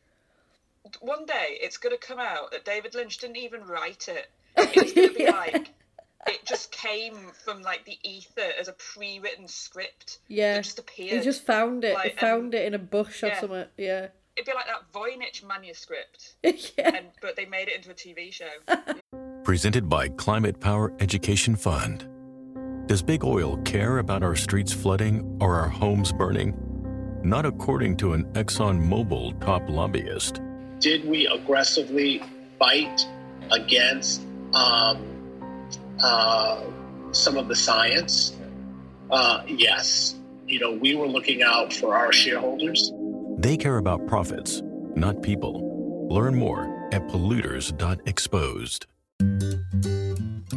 one day it's going to come out that David Lynch didn't even write it. It's going to be Yeah. like it just came from like the ether as a pre-written script. Yeah, that just appeared. he just found it. Like, he found um, it in a bush or yeah. something. Yeah, It'd be like that Voynich manuscript, yeah. and but they made it into a TV show. Presented by Climate Power Education Fund. Does big oil care about our streets flooding or our homes burning? Not according to an ExxonMobil top lobbyist. did we aggressively fight against um, uh, some of the science? Uh, yes. You know, we were looking out for our shareholders. They care about profits, not people. Learn more at polluters.exposed.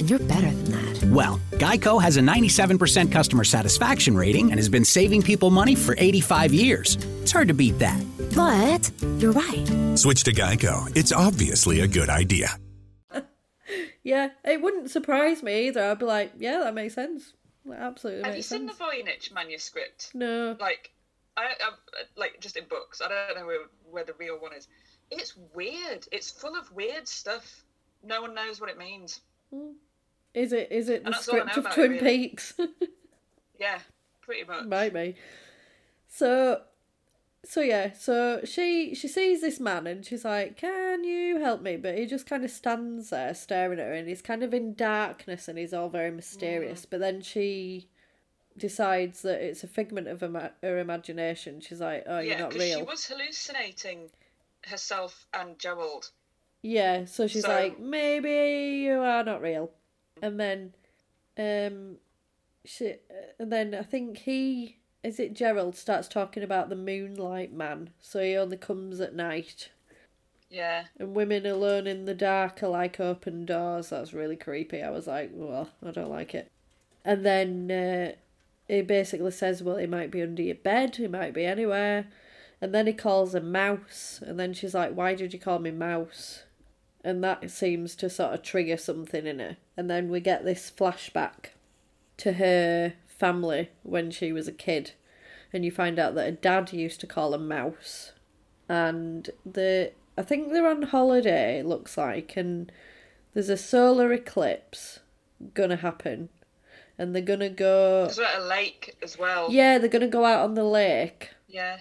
And you're better than that. Well, Geico has a 97% customer satisfaction rating and has been saving people money for 85 years. It's hard to beat that. But you're right. Switch to Geico. It's obviously a good idea. Yeah, it wouldn't surprise me either. I'd be like, yeah, that makes sense. That absolutely Have you makes seen sense. the Voynich manuscript? No. Like, I, I like just in books. I don't know where, where the real one is. It's weird. It's full of weird stuff. No one knows what it means. Hmm. Is it is it the And that's all I script of about it, Twin really. Peaks? Yeah, pretty much. Might be. So so yeah, so she she sees this man and she's like, Can you help me? But he just kind of stands there staring at her and he's kind of in darkness and he's all very mysterious. Mm. But then she decides that it's a figment of her imagination. She's like, Oh, you're yeah, not because she was hallucinating herself and Gerald. Yeah, so she's So- like, maybe you are not real, and then, um, she, and then I think he is it Gerald starts talking about the Moonlight Man, so he only comes at night, Yeah, and women alone in the dark are like open doors. That's really creepy. I was like, well, I don't like it. And then uh, he basically says, well, he might be under your bed, he might be anywhere. And then he calls her Mouse, and then she's like, why did you call me Mouse? And that seems to sort of trigger something in her. And then we get this flashback to her family when she was a kid. And you find out that her dad used to call her Mouse. And the I think they're on holiday, it looks like, and there's a solar eclipse gonna happen. And they're gonna go there's at a lake as well. Yeah, they're gonna go out on the lake. Yeah.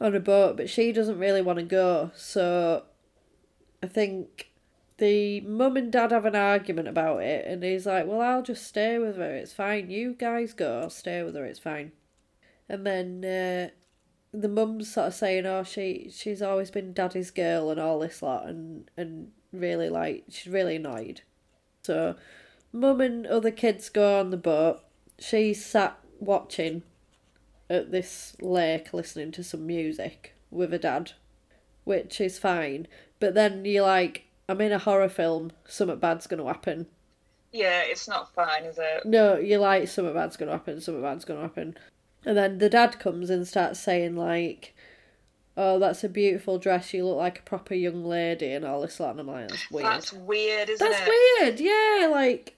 on a boat, but she doesn't really want to go. So I think the mum and dad have an argument about it, and he's like, Well, I'll just stay with her, it's fine. You guys go, I'll stay with her, it's fine. And then uh, the mum's sort of saying, Oh, she she's always been daddy's girl and all this lot, and, and really like, she's really annoyed. So, mum and other kids go on the boat. She's sat watching at this lake listening to some music with her dad, which is fine. But then you're like, I'm in a horror film, something bad's to happen. Yeah, it's not fine, is it? No, you're like, something bad's to happen, something bad's to happen. And then the dad comes and starts saying, like, oh, that's a beautiful dress, you look like a proper young lady, and all this lot. And I'm like, that's weird. That's weird, isn't That's it? That's weird, yeah, like,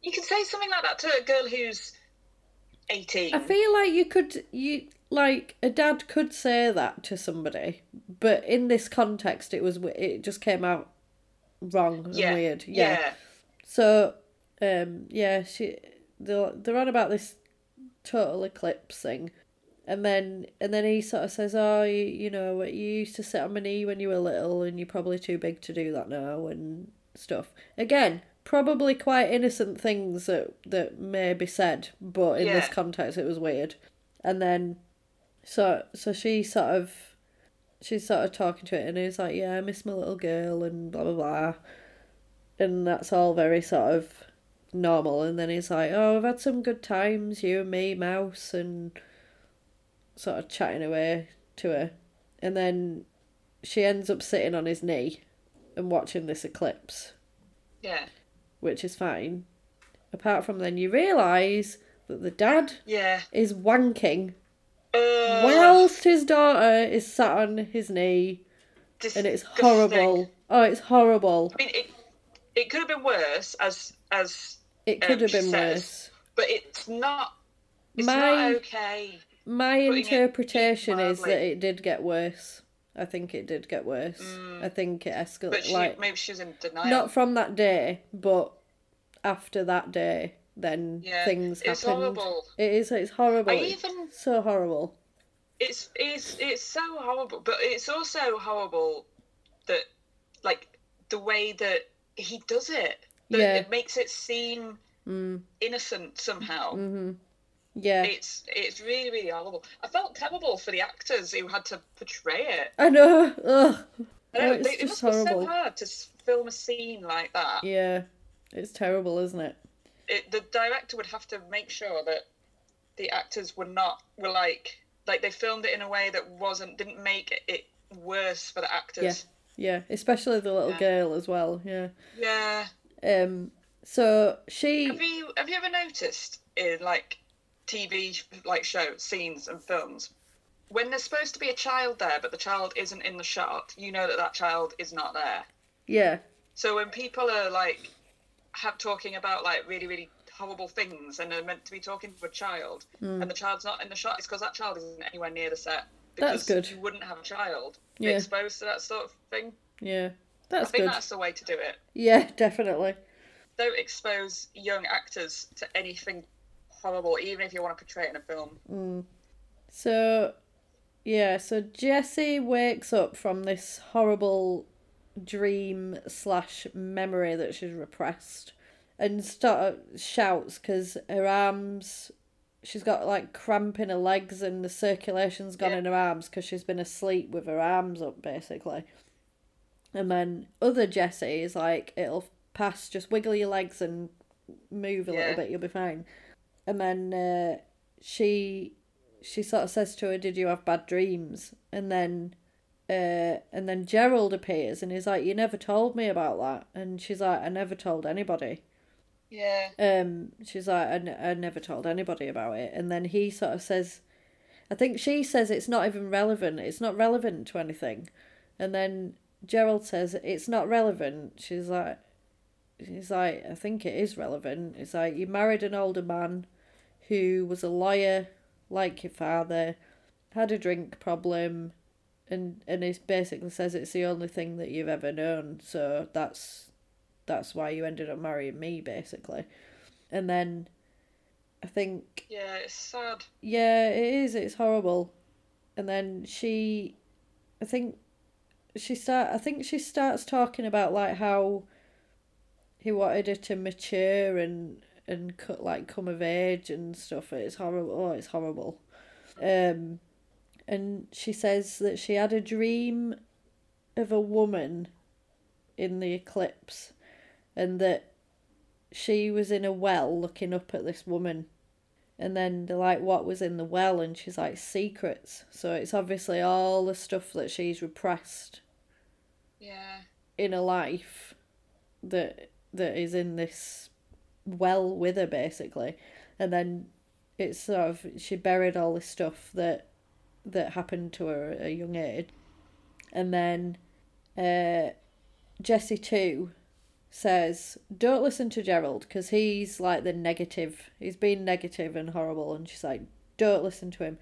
You can say something like that to a girl who's 18. I feel like you could you like a dad could say that to somebody, but in this context, it was it just came out wrong and yeah. weird. Yeah. yeah. So, um, yeah, she they're they're on about this total eclipse thing, and then and then he sort of says, "Oh, you, you know, you used to sit on my knee when you were little, and you're probably too big to do that now, and stuff." Again, probably quite innocent things that that may be said, but in this context, it was weird. And then, so so she sort of. She's sort of talking to it, and he's like, "Yeah, I miss my little girl," and blah blah blah and that's all very sort of normal. And then he's like, "Oh, I've had some good times, you and me, Mouse," and sort of chatting away to her. And then she ends up sitting on his knee and watching this eclipse, Yeah. Which is fine. Apart from then, you realise that the dad Yeah. is wanking Uh, whilst his daughter is sat on his knee, and it's horrible. Oh, it's horrible. I mean, it, it could have been worse, as as It um, could have been says, worse. but it's not. It's My- not okay. My interpretation is that it did get worse. I think it did get worse. Mm. I think it But escalated. she, Like maybe she's in denial. not from that day, but after that day, then Yeah, things it's happened. horrible. It is. It's horrible. I It's even- so horrible. it's it's it's so horrible, but it's also horrible that like the way that he does it. That Yeah. it makes it seem mm. innocent somehow. Mm-hmm. Yeah, It's it's really really horrible. I felt terrible for the actors who had to portray it. I know. Ugh. I know, it's they- it just must be so hard to film a scene like that. Yeah, it's terrible, isn't it? It, the director would have to make sure that the actors were not were like like they filmed it in a way that wasn't didn't make it worse for the Yeah, actors. yeah. Especially the little Yeah. girl as well. Yeah. Yeah. Um. So she. Have you have you ever noticed in like TV like show scenes and films when there's supposed to be a child there but the child isn't in the shot, you know that that child is not there. Yeah. So when people are like have talking about like really really horrible things and are meant to be talking to a child Hmm. and the child's not in the shot, it's because that child isn't anywhere near the set. That's Because good. You wouldn't have a child Yeah. exposed to that sort of thing. Yeah. that's I think good. that's the way to do it. Yeah, definitely. don't expose young actors to anything horrible, even if you want to portray it in a film. Mm. So, yeah, so Jessie wakes up from this horrible dream slash memory that she's repressed and start shouts because her arms she's got like cramp in her legs and the circulation's gone Yeah. in her arms because she's been asleep with her arms up basically and then other Jessie is like it'll pass just wiggle your legs and move a Yeah. little bit you'll be fine and then uh, she she sort of says to her, "Did you have bad dreams?" And then, uh, and then Gerald appears and he's like, "You never told me about that." And she's like, "I never told anybody." Yeah. Um, she's like, I, n- I never told anybody about it. And then he sort of says, I think she says it's not even relevant. It's not relevant to anything. And then Gerald says it's not relevant. She's like, he's like, I think it is relevant. It's like you married an older man who was a lawyer, like your father, had a drink problem, and and he basically says it's the only thing that you've ever known. So that's that's why you ended up marrying me, basically. And then I think Yeah, it's sad. yeah, it is. It's horrible. and then she, I think, she start. I think she starts talking about like how he wanted her to mature and and cut like come of age and stuff. It's horrible. Oh, it's horrible. Um, and she says that she had a dream of a woman in the eclipse, and that she was in a well looking up at this woman. And then they're like, what was in the well? And she's like, secrets. So it's obviously all the stuff that she's repressed Yeah. in a life that that is in this well with her basically. And then it's sort of she buried all this stuff that that happened to her at a young age. And then uh Jessie too says don't listen to Gerald because he's like the negative. He's being negative and horrible and she's like don't listen to him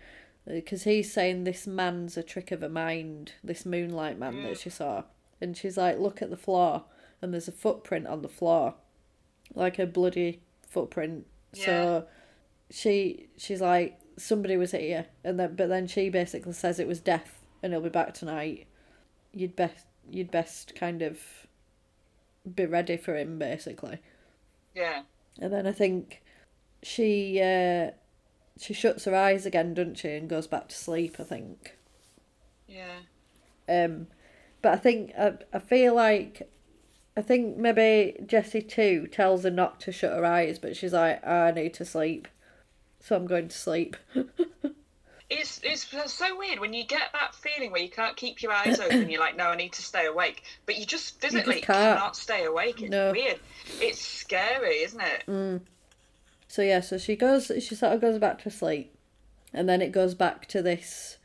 because he's saying this man's a trick of a mind this moonlight man that she saw and she's like look at the floor and there's a footprint on the floor like a bloody footprint so she she's like somebody was here and then but then she basically says it was death and he'll be back tonight you'd best you'd best kind of be ready for him basically Yeah. and then I think she uh, she shuts her eyes again, doesn't she, and goes back to sleep. I think. Yeah. Um, but I think I, I feel like I think maybe Jessie too tells her not to shut her eyes, but she's like, "Oh, I need to sleep, so I'm going to sleep. It's it's so weird when you get that feeling where you can't keep your eyes open. You're like, no, I need to stay awake, but you just physically can't. cannot stay awake. It's No. weird. It's scary, isn't it? Mm. So yeah, so she goes, she sort of goes back to sleep, and then it goes back to this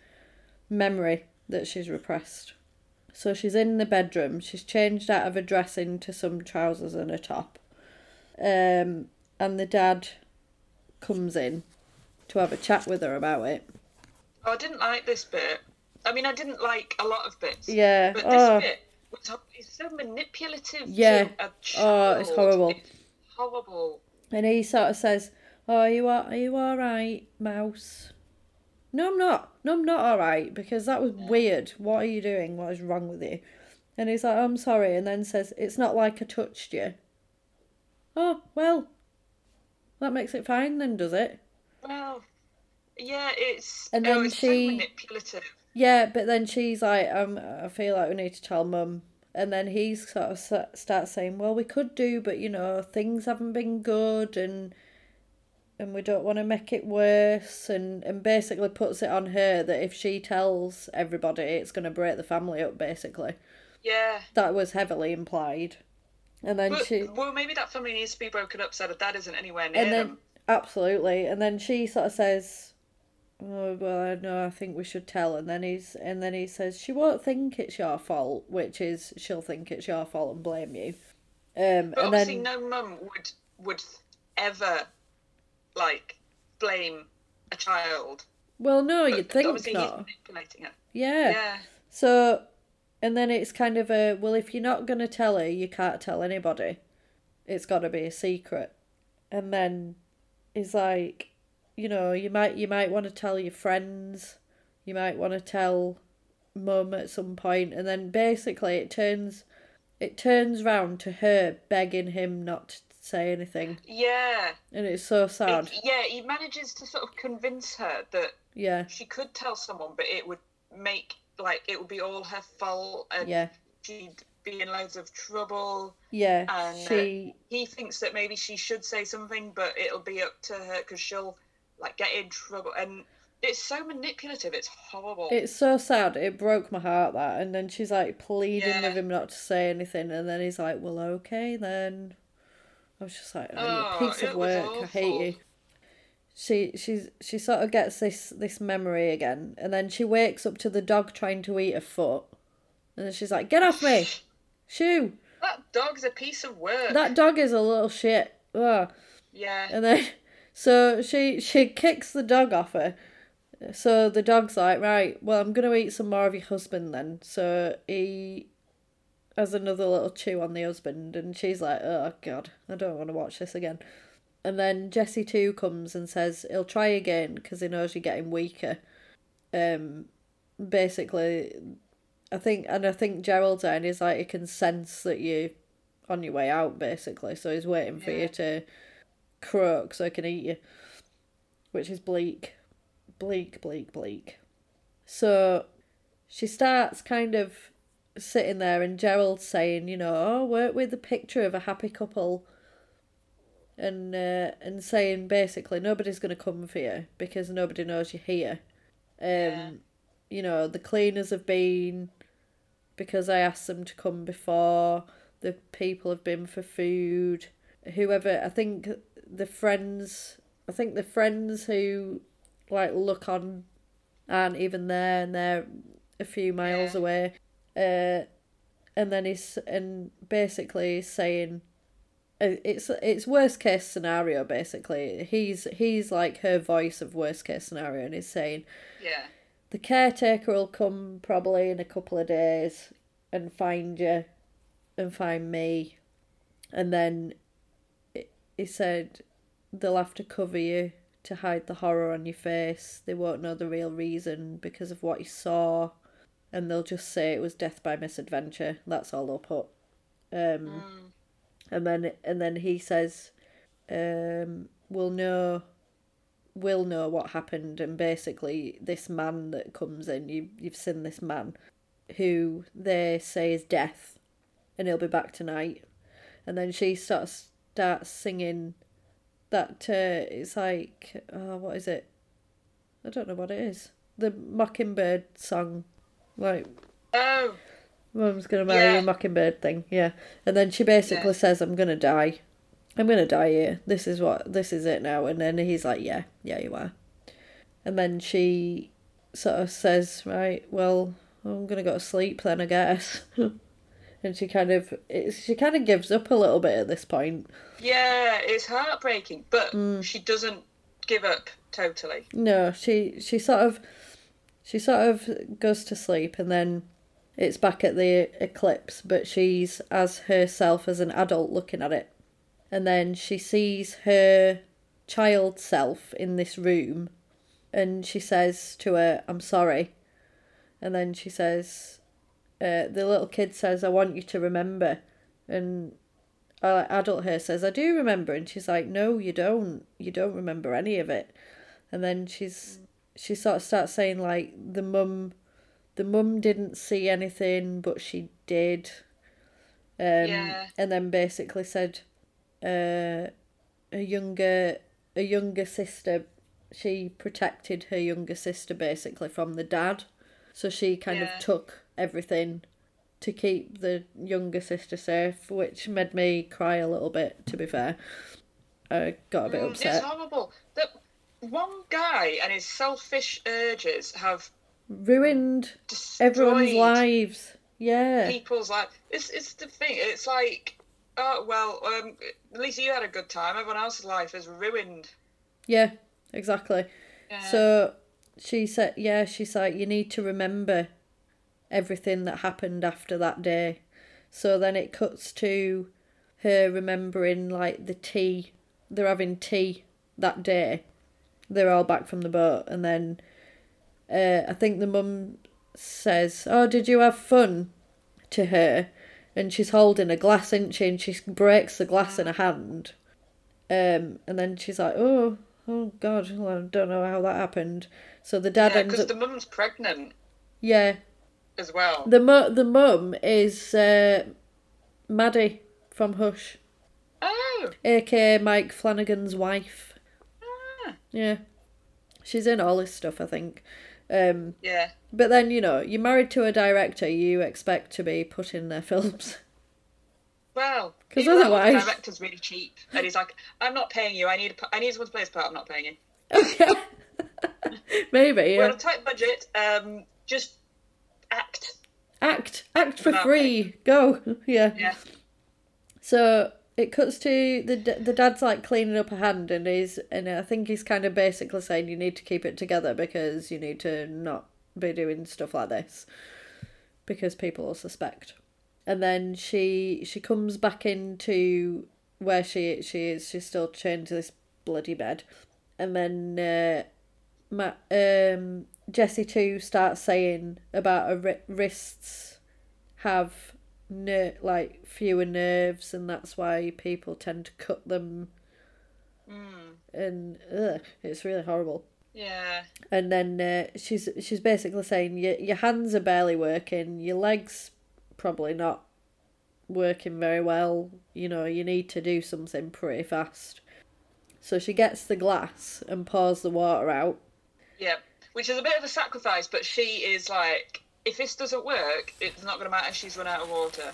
memory that she's repressed. So she's in the bedroom. She's changed out of a dress into some trousers and a top. Um, and the dad comes in to have a chat with her about it. Oh, I didn't like this bit. I mean, I didn't like a lot of bits. Yeah, But this oh. bit was it's so manipulative. Yeah. To Oh, it's horrible. It's horrible. And he sort of says, "Oh, are you all, are you all right, Mouse?" No, I'm not. No, I'm not all right because that was weird. What are you doing? What is wrong with you? And he's like, "I'm sorry," and then says, "It's not like I touched you." Oh well, that makes it fine then, does it? Well, yeah, it's And oh, then it's she- so manipulative. Yeah, but then she's like, um, I feel like we need to tell mum. And then he sort of starts saying, well, we could do, but you know, things haven't been good and and we don't want to make it worse and, and basically puts it on her that if she tells everybody it's going to break the family up basically Yeah. that was heavily implied and then she well, maybe that family needs to be broken up so that dad isn't anywhere near and then them. absolutely and then she sort of says oh well no i think we should tell and then he's and then he says she won't think it's your fault which is she'll think it's your fault and blame you um But and obviously, then no mum would would ever like blame a child. well no But you'd think not yeah. Yeah. so and then it's kind of a well if you're not going to tell her you can't tell anybody it's got to be a secret and then it's like you know you might you might want to tell your friends you might want to tell mum at some point and then basically it turns it turns round to her begging him not to say anything Yeah. and it's so sad It- yeah, he manages to sort of convince her that yeah she could tell someone, but it would make like it would be all her fault, and yeah she'd be in loads of trouble. yeah And uh, she he thinks that maybe she should say something, but it'll be up to her because she'll like get in trouble, and it's so manipulative. It's horrible. It's so sad. It broke my heart that. And then she's like pleading Yeah. with him not to say anything. And then he's like, well, okay then. I was just like, oh, Oh, piece of work. I hate you. She she's she sort of gets this this memory again, and then she wakes up to the dog trying to eat her foot, and then she's like, "Get off me, shoo! that dog's a piece of work. That dog is a little shit." Ugh. yeah. And then, so she she kicks the dog off her. So the dog's like, right, well, I'm gonna eat some more of your husband then. So he has another little chew on the husband, and she's like, oh god, I don't want to watch this again. And then Jessie too comes and says he'll try again because he knows you're getting weaker. Um, basically, I think, and I think Geraldine is like he can sense that you're on your way out, basically. So he's waiting for you to croak so he can eat you, which is bleak, bleak, bleak, bleak. So she starts kind of sitting there, and Gerald saying, you know, oh, work with the picture of a happy couple. And uh, and saying basically nobody's gonna come for you because nobody knows you're here. Um, Yeah. you know the cleaners have been because I asked them to come before. The people have been for food. Whoever I think the friends, I think the friends who like look on aren't even there, and they're a few miles Yeah. away. Uh, and then he's and basically saying uh, it's it's worst case scenario basically. He's he's like her voice of worst case scenario and he's saying Yeah. the caretaker will come probably in a couple of days and find you and find me. And then he said they'll have to cover you to hide the horror on your face. They won't know the real reason because of what you saw and they'll just say it was death by misadventure that's all they'll put. Um and then and then he says um we'll know we'll know what happened and basically this man that comes in you you've seen this man who they say is death and he'll be back tonight. And then she starts starts singing that uh, it's like oh what is it? I don't know what it is. The mockingbird song like Oh. Mum's gonna marry Yeah. a mockingbird thing, yeah. And then she basically Yeah. says, "I'm gonna die. I'm gonna die here. This is what this is it now." And then he's like, "Yeah, yeah, you are." And then she sort of says, "Right, well, I'm gonna go to sleep then, I guess." and she kind of she kind of gives up a little bit at this point. Yeah, it's heartbreaking, but Mm. she doesn't give up totally. No, she she sort of she sort of goes to sleep and then it's back at the eclipse, but she's as herself as an adult looking at it. And then she sees her child self in this room and she says to her, I'm sorry. And then she says, uh, the little kid says, I want you to remember. And uh, adult her says, I do remember. And she's like, No, you don't. You don't remember any of it. And then she's she sort of starts saying like the mum the mum didn't see anything but she did. Um Yeah. and then basically said uh a younger a younger sister she protected her younger sister basically from the dad. So she kind Yeah. of took everything to keep the younger sister safe, which made me cry a little bit, to be fair. I got a bit Mm, upset. It's horrible. That one guy and his selfish urges have Ruined everyone's lives. Yeah. people's life. It's it's the thing. It's like, oh well, um, at least you had a good time. Everyone else's life is ruined. Yeah, exactly. Yeah. So she said, yeah, she's like, you need to remember everything that happened after that day. So then it cuts to her remembering like the tea. They're having tea that day. They're all back from the boat, and then uh, I think the mum says, "Oh, did you have fun?" to her, and she's holding a glass, isn't she? And she breaks the glass in her hand. Um, and then she's like, "Oh, oh God, well, I don't know how that happened." So the dad Yeah, because up, the mum's pregnant yeah. as well. The mu- the mum is uh, Maddie from Hush, Oh, aka Mike Flanagan's wife. Ah, Yeah, she's in all this stuff, I think. Um, yeah. but then you know, you're married to a director, you expect to be put in their films. Well, because or the otherwise- director's really cheap, and he's like, "I'm not paying you. I need, a, I need someone to play this part. I'm not paying you. Okay. Maybe, We're yeah. on a tight budget. Um, just act. Act, act for free. Go, yeah. Yeah. So it cuts to the the dad's like cleaning up a hand, and he's and I think he's kind of basically saying you need to keep it together because you need to not be doing stuff like this because people will suspect. And then she she comes back into where she she is. She's still chained to this bloody bed, and then uh, Ma- um, Jessie too starts saying about her wrists have ner- like fewer nerves, and that's why people tend to cut them. And ugh, it's really horrible. Yeah. And then uh, she's she's basically saying your your hands are barely working, your legs probably not working very well. You know, you need to do something pretty fast. So she gets the glass and pours the water out. Yeah. Which is a bit of a sacrifice, but she is like, if this doesn't work, it's not going to matter she's run out of water.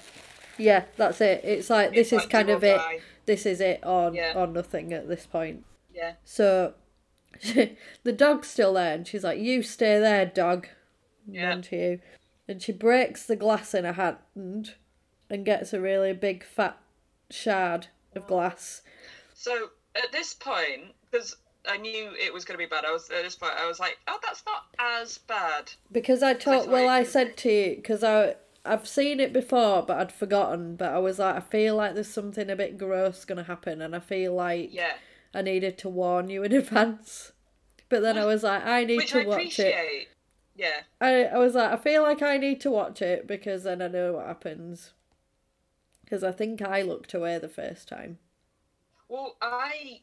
Yeah, that's it. It's like this It's is like kind of it. die. This is it or Yeah. or nothing at this point. Yeah. So the dog's still there, and she's like, "You stay there, dog." Yeah. And you, and she breaks the glass in her hand, and gets a really big fat shard of glass. So at this point, because I knew it was going to be bad, I was at this point, I was like, oh, that's not as bad. Because I told, well, I said to you, because I I've seen it before, but I'd forgotten. But I was like, I feel like there's something a bit gross gonna happen, and I feel like Yeah. I needed to warn you in advance. But then I was like, I need Which to I watch it. Yeah. I, I was like, I feel like I need to watch it because then I know what happens. Because I think I looked away the first time. Well, I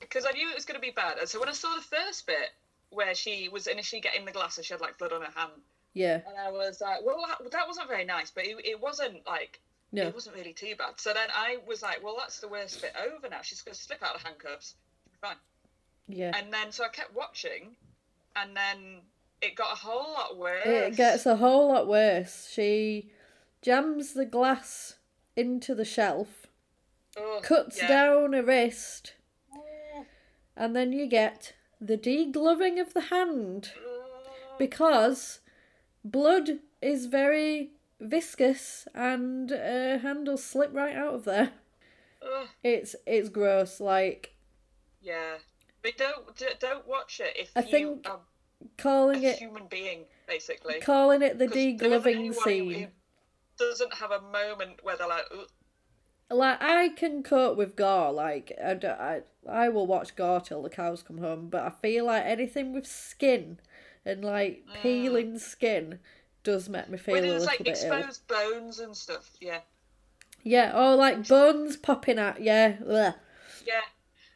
because I knew it was going to be bad, and so when I saw the first bit where she was initially getting the glass and she had like blood on her hand, Yeah, and I was like, well, that, wasn't very nice, but it, it wasn't like no, it wasn't really too bad. So then I was like, well, that's the worst bit over now. She's going to slip out of handcuffs. Fine. yeah. And then so I kept watching, and then it got a whole lot worse. It gets a whole lot worse. She jams the glass into the shelf, Ugh, cuts yeah. down a wrist, and then you get the degloving of the hand because blood is very viscous and uh, hand will slip right out of there. Ugh, It's it's gross. Like yeah, but don't don't watch it if I you think are calling a it human being, basically. calling it the 'Cause there isn't degloving scene. who doesn't have a moment where they're like. Like I can cope with gore. Like I, I, I will watch gore till the cows come home. But I feel like anything with skin and like peeling skin does make me feel when a little like bit ill. exposed bones and stuff. Yeah, Yeah, or like bones popping out. Yeah, Ugh. yeah.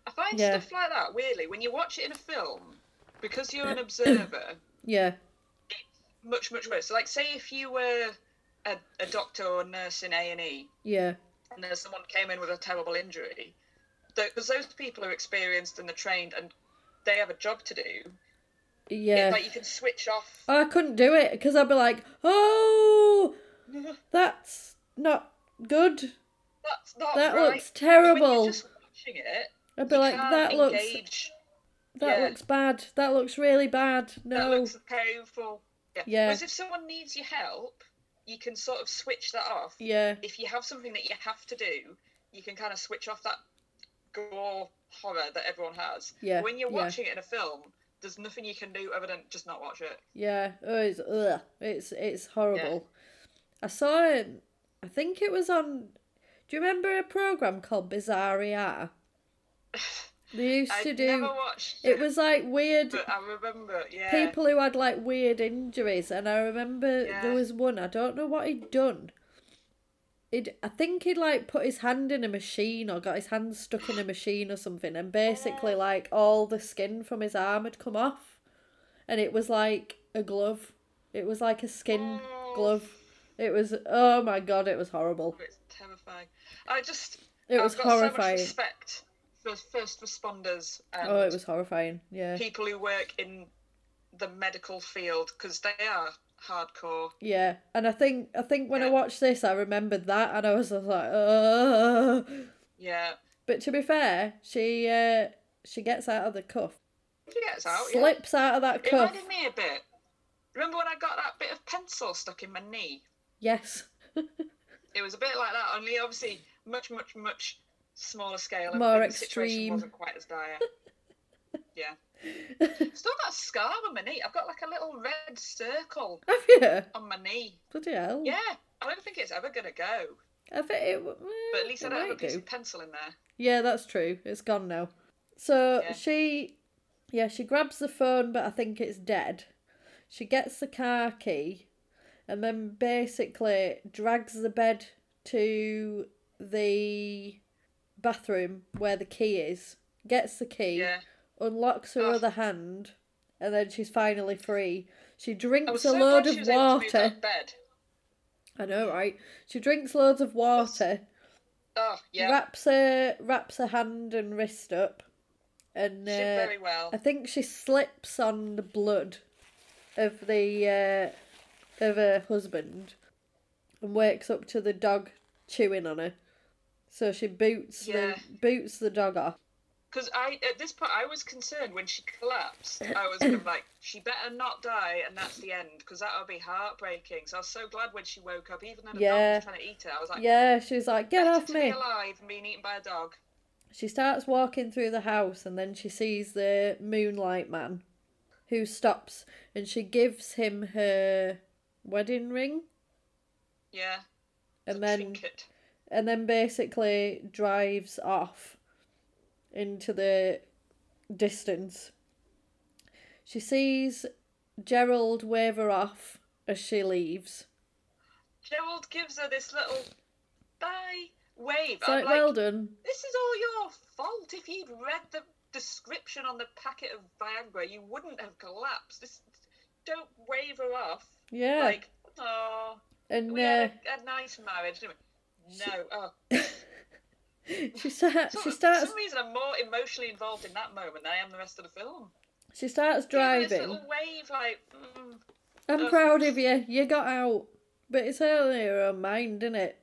I find Yeah. stuff like that weirdly when you watch it in a film because you're an observer. yeah, much much worse. So, like, say if you were a, a doctor or a nurse in A and E, yeah, and then someone came in with a terrible injury, because those people are experienced and they're trained and they have a job to do. yeah. It's like you can switch off. Oh, I couldn't do it because I'd be like, oh, that's not good. That's not That right. looks terrible. just watching it, I'd be like, that looks, that yeah. looks bad. That looks really bad. No. That looks painful. Yeah. Yeah. Whereas if someone needs your help, you can sort of switch that off. Yeah, if you have something that you have to do, you can kind of switch off that gore horror that everyone has. Yeah, When you're yeah. watching it in a film, there's nothing you can do other than just not watch it. yeah. Oh, it's ugh. It's it's horrible. I saw it. I think it was on. Do you remember a program called Bizarre ER? They used I to do. never watched It was like weird but I remember, yeah. people who had like weird injuries, and I remember Yeah. there was one. I don't know what he'd done. He'd, I think he'd like put his hand in a machine or got his hand stuck in a machine or something, and basically oh. like all the skin from his arm had come off, and it was like a glove. It was like a skin oh. glove. It was oh my god, it was horrible. It's terrifying. I just. It was I've got horrifying. So respect first responders and Oh, it was horrifying. Yeah, people who work in the medical field because they are hardcore. yeah. And I think I think when I watched this, I remembered that, and I was just like, oh. Yeah. But to be fair, she uh, she gets out of the cuff, She gets out. yeah. slips out of that cuff. It reminded me a bit. Remember when I got that bit of pencil stuck in my knee? Yes, It was a bit like that, only obviously much, much, much smaller scale. and- More and the situation extreme. wasn't quite as dire. yeah. Still got a scar on my knee. I've got like a little red circle have you? on my knee. Bloody hell! Yeah. I don't think it's ever gonna go. I think it. Eh, but at least I don't have a piece of pencil in there. Yeah, that's true. It's gone now. So Yeah. she, yeah, she grabs the phone, but I think it's dead. she gets the car key and then basically drags the bed to the bathroom where the key is, gets the key, Yeah. unlocks her Ugh. other hand, and then she's finally free. She drinks a so load of was able to move water. I know, right? She drinks loads of water, Oh, yeah. wraps her wraps her hand and wrist up, and uh, very well. I think she slips on the blood of the uh, of her husband, and wakes up to the dog chewing on her. So she boots Yeah. the boots the dog off. Because I, at this point, I was concerned when she collapsed. I was kind of like, she better not die, and that's the end, because that would be heartbreaking. So I was so glad when she woke up, even though the Yeah. dog was trying to eat her. I was like, Yeah, she's like, get off to me. be alive and being eaten by a dog. She starts walking through the house and then she sees the moonlight man who stops and she gives him her wedding ring Yeah. and then trinket. And then basically drives off into the distance. She sees Gerald wave her off as she leaves. Gerald gives her this little bye wave. I'm like, well done. this is all your fault. If you'd read the description on the packet of Viagra, you wouldn't have collapsed. This, don't wave her off. Yeah. Like, oh, and we uh, had a, a nice marriage, we? No. Oh. she starts So- she For some reason, I'm more emotionally involved in that moment than I am the rest of the film. she starts driving. little wave, like, mm, I'm Ugh. proud of you. You got out. But it's only her own mind, isn't it?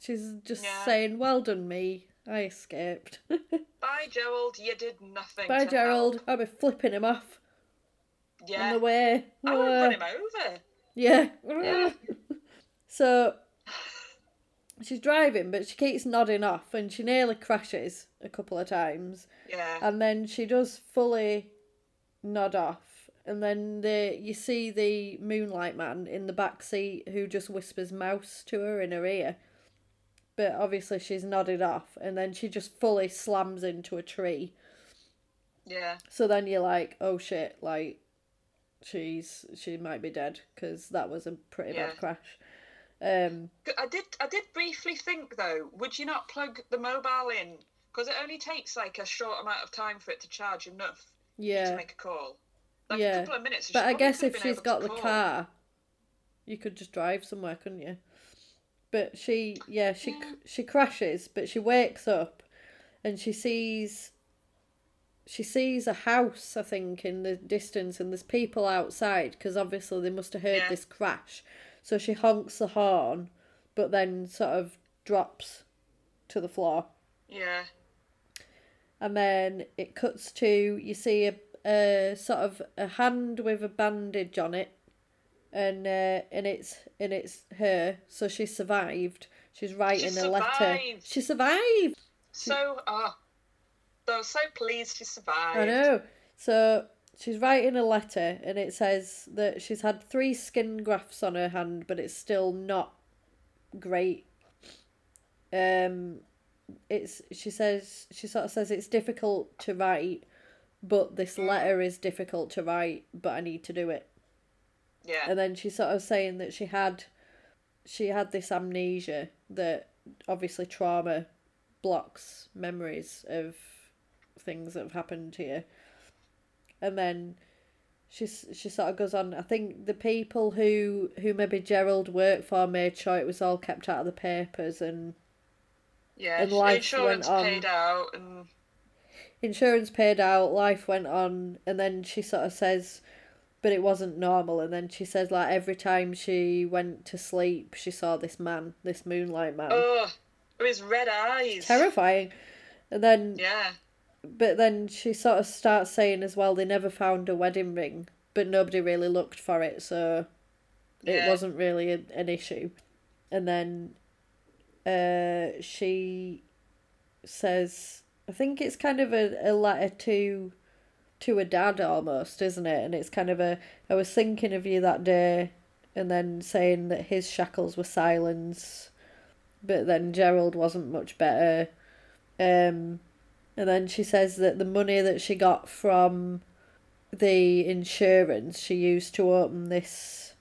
She's just Yeah. saying, well done, me. I escaped. bye, Gerald. You did nothing. Bye, Gerald. help." I'll be flipping him off Yeah. on the way. I would run him over. Yeah. Yeah. so she's driving, but she keeps nodding off and she nearly crashes a couple of times. Yeah. And then she does fully nod off. And then the you see the moonlight man in the back seat who just whispers mouse to her in her ear. But obviously she's nodded off and then she just fully slams into a tree. yeah. So then you're like, oh shit, like she's she might be dead because that was a pretty Yeah. bad crash. Um, I did. I did briefly think though. Would you not plug the mobile in? Because it only takes like a short amount of time for it to charge enough to yeah, make a call. Like yeah. a couple of minutes. But I guess if she's got the call. car, you could just drive somewhere, couldn't you? But she, yeah, she Yeah. she crashes, but she wakes up, and she sees. She sees a house, I think, in the distance, and there's people outside because obviously they must have heard Yeah. this crash. So she honks the horn, but then sort of drops to the floor. Yeah. and then it cuts to you see a, a sort of a hand with a bandage on it and uh, and it's and it's her. So she survived. She's writing a letter. she survived! So, ah, I was so pleased she survived. i know. So she's writing a letter and it says that she's had three skin grafts on her hand but it's still not great. Um it's she says she sort of says it's difficult to write but this letter is difficult to write but i need to do it. Yeah. and then she's sort of saying that she had she had this amnesia that obviously trauma blocks memories of things that have happened you and then she's she sort of goes on i think the people who who maybe gerald worked for made sure it was all kept out of the papers and yeah. and life insurance went on. paid out, and insurance paid out, life went on, and then she sort of says, but it wasn't normal. And then she says, like, every time she went to sleep, she saw this man, this moonlight man. oh, with his red eyes. Terrifying. And then, Yeah. But then she sort of starts saying as well, they never found a wedding ring, but nobody really looked for it, so it wasn't really a, an issue. And then uh, she says, I think it's kind of a, a letter to to a dad almost, isn't it? And it's kind of a I was thinking of you that day, and then saying that his shackles were silence, but then Gerald wasn't much better. Um, and then she says that the money that she got from the insurance she used to open this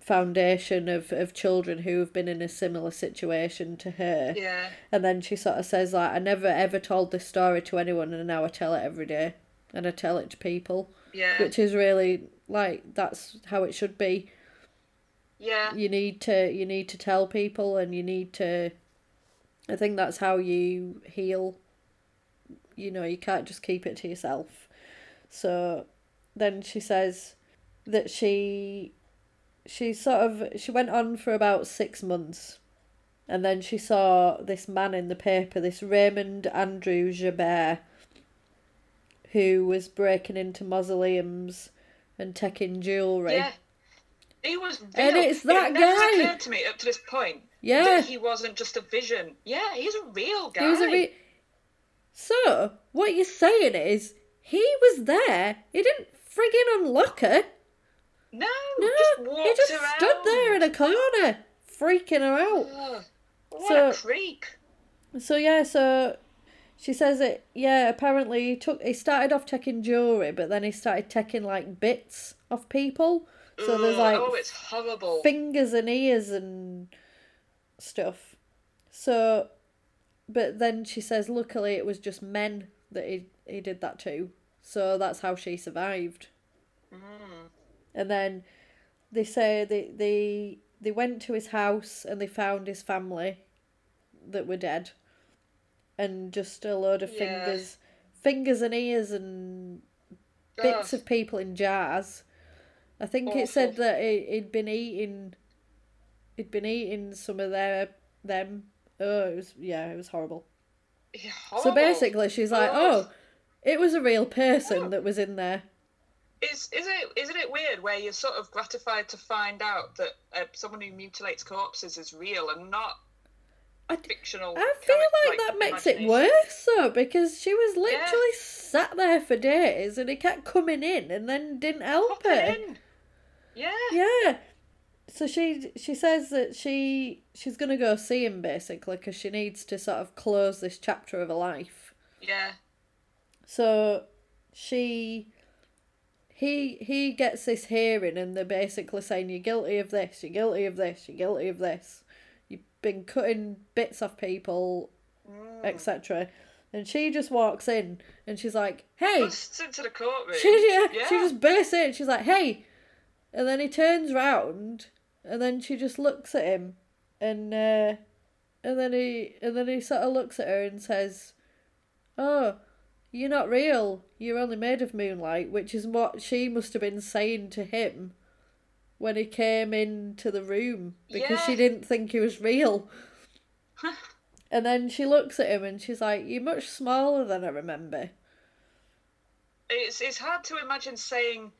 foundation of, of children who have been in a similar situation to her. Yeah. And then she sort of says like, I never ever told this story to anyone and now I tell it every day. And I tell it to people. Yeah. Which is really like that's how it should be. Yeah. You need to you need to tell people and you need to I think that's how you heal. You know, you can't just keep it to yourself. So then she says that she she sort of she went on for about six months and then she saw this man in the paper, this Raymond Andrew Joubert, who was breaking into mausoleums and taking jewellery. Yeah. He was real. And it's that it never guy. occurred to me up to this point Yeah. that he wasn't just a vision. Yeah, he's a real guy. He was a re- So, what you're saying is, he was there, he didn't friggin' unlock her. no, No, just he just around. stood there in a corner, freaking her out. Ugh, what So- a creep. So yeah, so she says that yeah, apparently he took he started off taking jewelry, but then he started taking like bits of people. So there's like oh, it's horrible. fingers and ears and stuff. So, but then she says, luckily it was just men that he he did that to. So that's how she survived. Mm-hmm. And then they say they they they went to his house and they found his family that were dead, and just a load of Yeah. fingers, fingers and ears and bits of people in jars. I think it said that he, he'd been eating, he'd been eating some of their them. Oh, it was yeah, it was horrible. Yeah, So basically, she's like, Ugh. oh, it was a real person that was in there. Is is it isn't it weird where you're sort of gratified to find out that uh, someone who mutilates corpses is real and not I, fictional? I feel charac- like, that makes it worse though, because she was literally sat there for days and he kept coming in and then didn't help Pop her. it in. Yeah. Yeah. So she she says that she she's gonna go see him basically because she needs to sort of close this chapter of her life. Yeah. So she he he gets this hearing and they're basically saying you're guilty of this, you're guilty of this, you're guilty of this. You've been cutting bits off people, mm. etc. And she just walks in and she's like, "Hey." Busts into the courtroom. She, yeah, yeah. she just bursts in. She's like, "Hey," and then he turns round, and then she just looks at him, and uh, and then he and then he sort of looks at her and says, "Oh, you're not real. You're only made of moonlight," which is what she must have been saying to him when he came into the room because she didn't think he was real. and then she looks at him and she's like, "You're much smaller than I remember." It's it's hard to imagine saying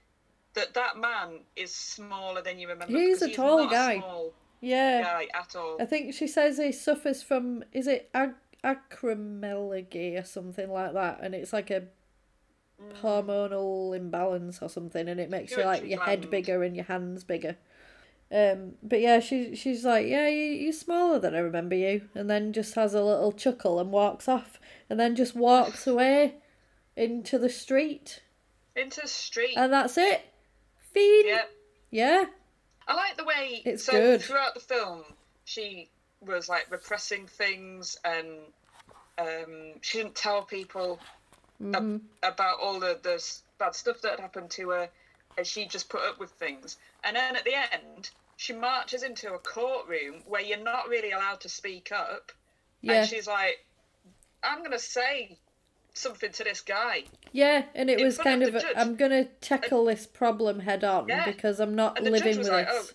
that that man is smaller than you remember. He's a tall not guy. A small Yeah. guy at all. I think she says he suffers from is it ag- acromegaly or something like that, and it's like a hormonal imbalance or something, and it makes you like Pituitary your head bigger and your hands bigger. Um, but yeah, she she's like, yeah, you you're smaller than I remember you, and then just has a little chuckle and walks off, and then just walks away into the street, Into the street. and that's it. Feed. yeah. Yeah. I like the way It's so good. throughout the film she was like repressing things and um, she didn't tell people Mm-hmm. about all the, the bad stuff that had happened to her and she just put up with things and then at the end she marches into a courtroom where you're not really allowed to speak up Yeah. and she's like i'm gonna say something to this guy Yeah, and it was kind of of, a. I'm gonna tackle this problem head on Yeah. because I'm not And the living judge was with like, this.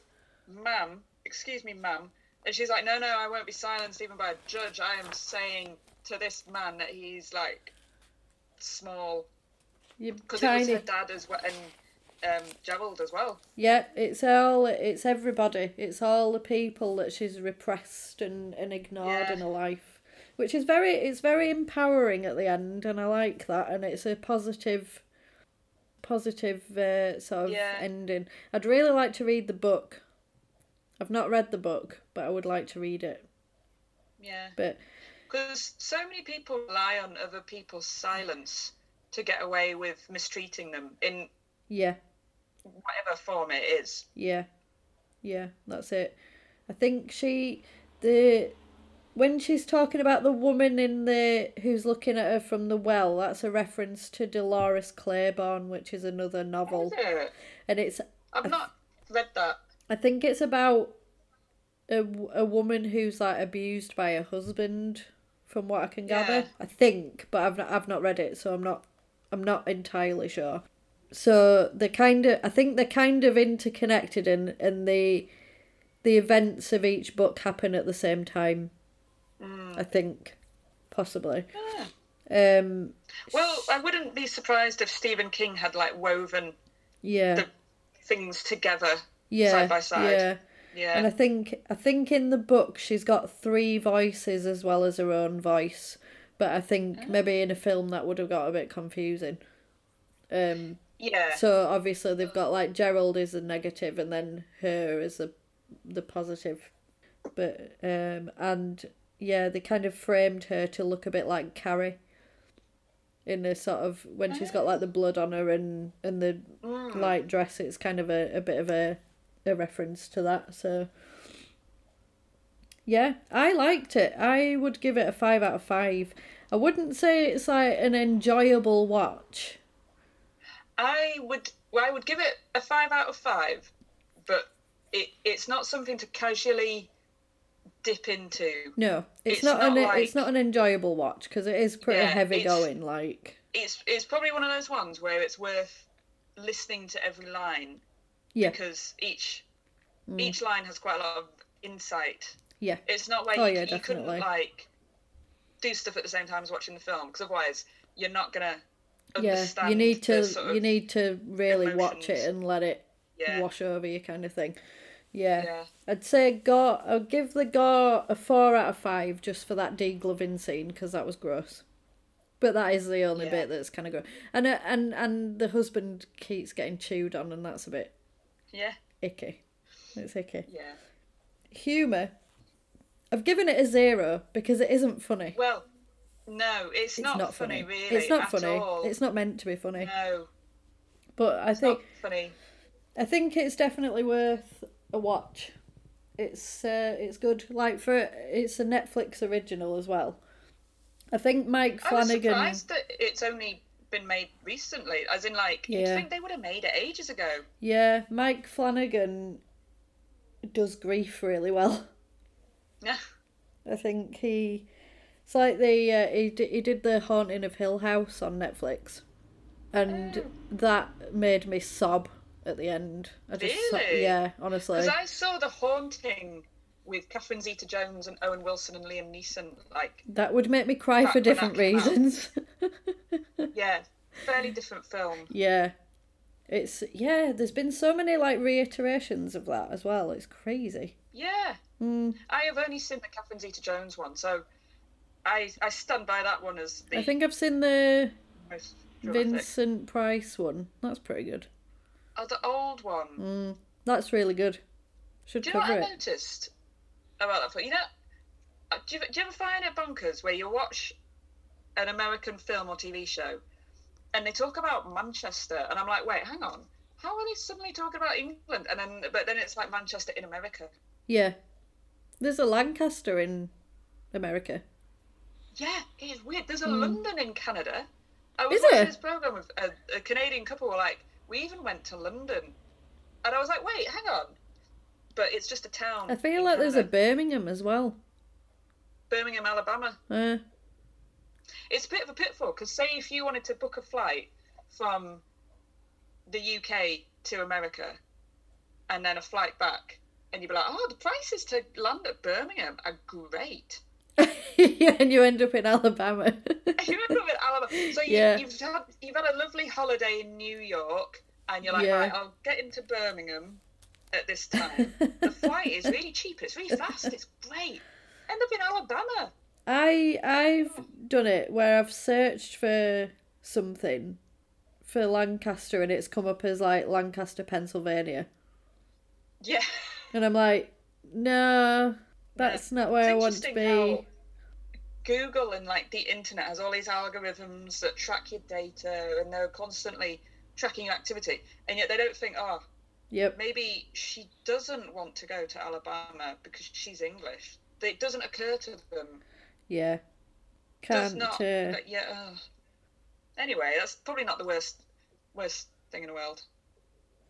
"Oh, ma'am, excuse me, ma'am," and she's like, "No, no, I won't be silenced even by a judge. I am saying to this man that he's like small because it was her dad as well and um, Gerald as well. Yeah, it's all it's everybody. It's all the people that she's repressed and, and ignored Yeah. in her life. Which is very it's very empowering at the end and I like that and it's a positive positive uh, sort of Yeah. ending. I'd really like to read the book. I've not read the book, but I would like to read it. Yeah, But because so many people rely on other people's silence to get away with mistreating them in Yeah, whatever form it is. yeah, yeah. That's it. I think she the when she's talking about the woman in the who's looking at her from the well. That's a reference to Dolores Claiborne, which is another novel, Is it? and it's I've not read that. I think it's about a, a woman who's like abused by her husband, from what I can gather. Yeah. I think, but I've not, I've not read it, so I'm not I'm not entirely sure. So they're kind of I think they're kind of interconnected, and and the the events of each book happen at the same time. I think, possibly. Um. Well, I wouldn't be surprised if Stephen King had like woven Yeah. the things together yeah. side by side. Yeah. Yeah. And I think I think in the book she's got three voices as well as her own voice. But I think maybe in a film that would have got a bit confusing. Um yeah. so obviously they've got like Gerald is the negative and then her is the the positive. But um and yeah, they kind of framed her to look a bit like Carrie. In a sort of when she's got like the blood on her and and the mm. light dress, it's kind of a, a bit of a a reference to that. So yeah, I liked it. I would give it a five out of five. I wouldn't say it's like an enjoyable watch. I would well, I would give it a five out of five, but it it's not something to casually dip into. No, it's, It's not, not an like- it's not an enjoyable watch because it is pretty Yeah, heavy going. Like It's it's probably one of those ones where it's worth listening to every line yeah, because each mm. each line has quite a lot of insight. yeah, It's not where Oh, you, yeah, you couldn't like do stuff at the same time as watching the film because otherwise you're not gonna yeah. You need to sort you need to really watch it and let it Yeah. wash over you, kind of thing. Yeah. Yeah. I'd say gore. I'll give the gore a four out of five just for that degloving scene because that was gross. But that is the only Yeah. bit that's kind of gross. And uh, and and the husband keeps getting chewed on, and that's a bit Yeah, icky. It's icky. yeah. Humor. I've given it a zero because it isn't funny. Well, no, it's, it's not, funny, really. It's not funny. All. It's not meant to be funny. No, But I it's think not funny. I think it's definitely worth a watch. It's uh, it's good. Like for it's a Netflix original as well. I think Mike Flanagan. I was surprised that it's only been made recently. As in, like, you'd think they would have made it ages ago. Yeah, Mike Flanagan does grief really well. Yeah. I think he. It's like the uh, he d- he did the Haunting of Hill House on Netflix, and Oh. that made me sob at the end. I just Really? yeah, honestly. Because I saw The Haunting with Catherine Zeta-Jones and Owen Wilson and Liam Neeson. Like, That would make me cry for different reasons. yeah, fairly different film. yeah. It's yeah, there's been so many like reiterations of that as well. It's crazy. Yeah. Hmm. I have only seen the Catherine Zeta-Jones one, so I I stand by that one as the I think I've seen the. Vincent Price one. That's pretty good. Oh, the old one. That's really good. Should Do you know what I it. noticed about that film? You know, uh, do you, do you ever find it bonkers where you watch an American film or TV show and they talk about Manchester, and I'm like, wait, hang on, how are they suddenly talking about England? And then, but then it's like Manchester in America. Yeah. There's a Lancaster in America. Yeah, it is weird. There's a London in Canada. I was. Is watching there? this program with a, a Canadian couple were like, we even went to London, and I was like, wait, hang on. But it's just a town. I feel like there's a Birmingham as well. Birmingham, Alabama. Uh, It's a bit of a pitfall because say if you wanted to book a flight from the UK to America and then a flight back, and you'd be like, oh, the prices to land at Birmingham are great. and you end up in Alabama. you end up in Alabama. So you, Yeah. you've had you've had a lovely holiday in New York, and you're like, Yeah. right, I'll get into Birmingham at this time. the flight is really cheap. It's really fast. It's great. End up in Alabama. I I've done it where I've searched for something for Lancaster and it's come up as like Lancaster, Pennsylvania. Yeah. And I'm like, no, that's not where I want to be. Google and like the internet has all these algorithms that track your data and they're constantly tracking your activity, and yet they don't think, oh, Yep. maybe she doesn't want to go to Alabama because she's English. It doesn't occur to them. Yeah. Can't. not. uh, yeah. ugh. Anyway, that's probably not the worst worst thing in the world.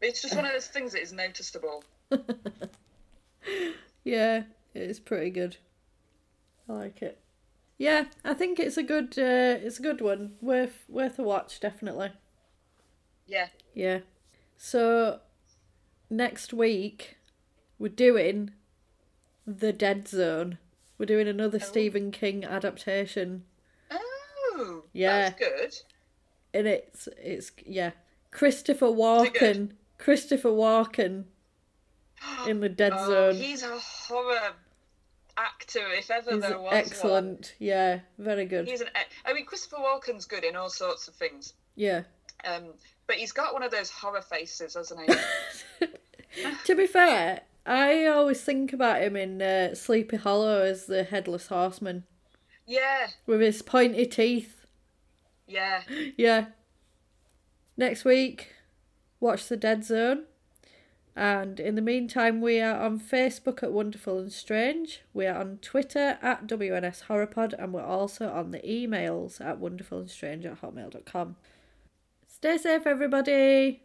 It's just one of those things that is noticeable. Yeah, it's pretty good. I like it. Yeah, I think it's a good. Uh, it's a good one. Worth worth a watch, definitely. Yeah. Yeah. So next week we're doing the Dead Zone. We're doing another Stephen King adaptation, Oh. Yeah. That's good. and it's it's yeah Christopher? Walken. Christopher Walken in the Dead Oh, Zone. he's a horror actor, if ever He's there was excellent. Yeah, very good. He's an. I mean, Christopher Walken's good in all sorts of things. Yeah. Um, but he's got one of those horror faces, hasn't he? To be fair, I always think about him in uh, Sleepy Hollow as the headless horseman yeah. with his pointy teeth. Yeah. Yeah. Next week, watch The Dead Zone. And in the meantime, we are on Facebook at Wonderful and Strange. We are on Twitter at WNS Horrorpod. And we're also on the emails at wonderfulandstrange at hotmail.com. Stay safe, everybody.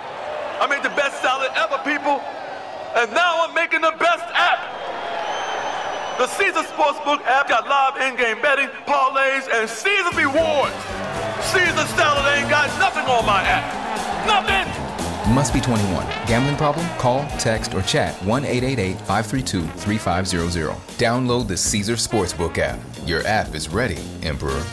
I made the best salad ever, people, and now I'm making the best app. The Caesar Sportsbook app got live in-game betting, parlays, and Caesar rewards. Caesar salad ain't got nothing on my app. Nothing. Must be 21. Gambling problem? Call, text, or chat 1 888 532 3500. Download the Caesar Sportsbook app. Your app is ready, Emperor.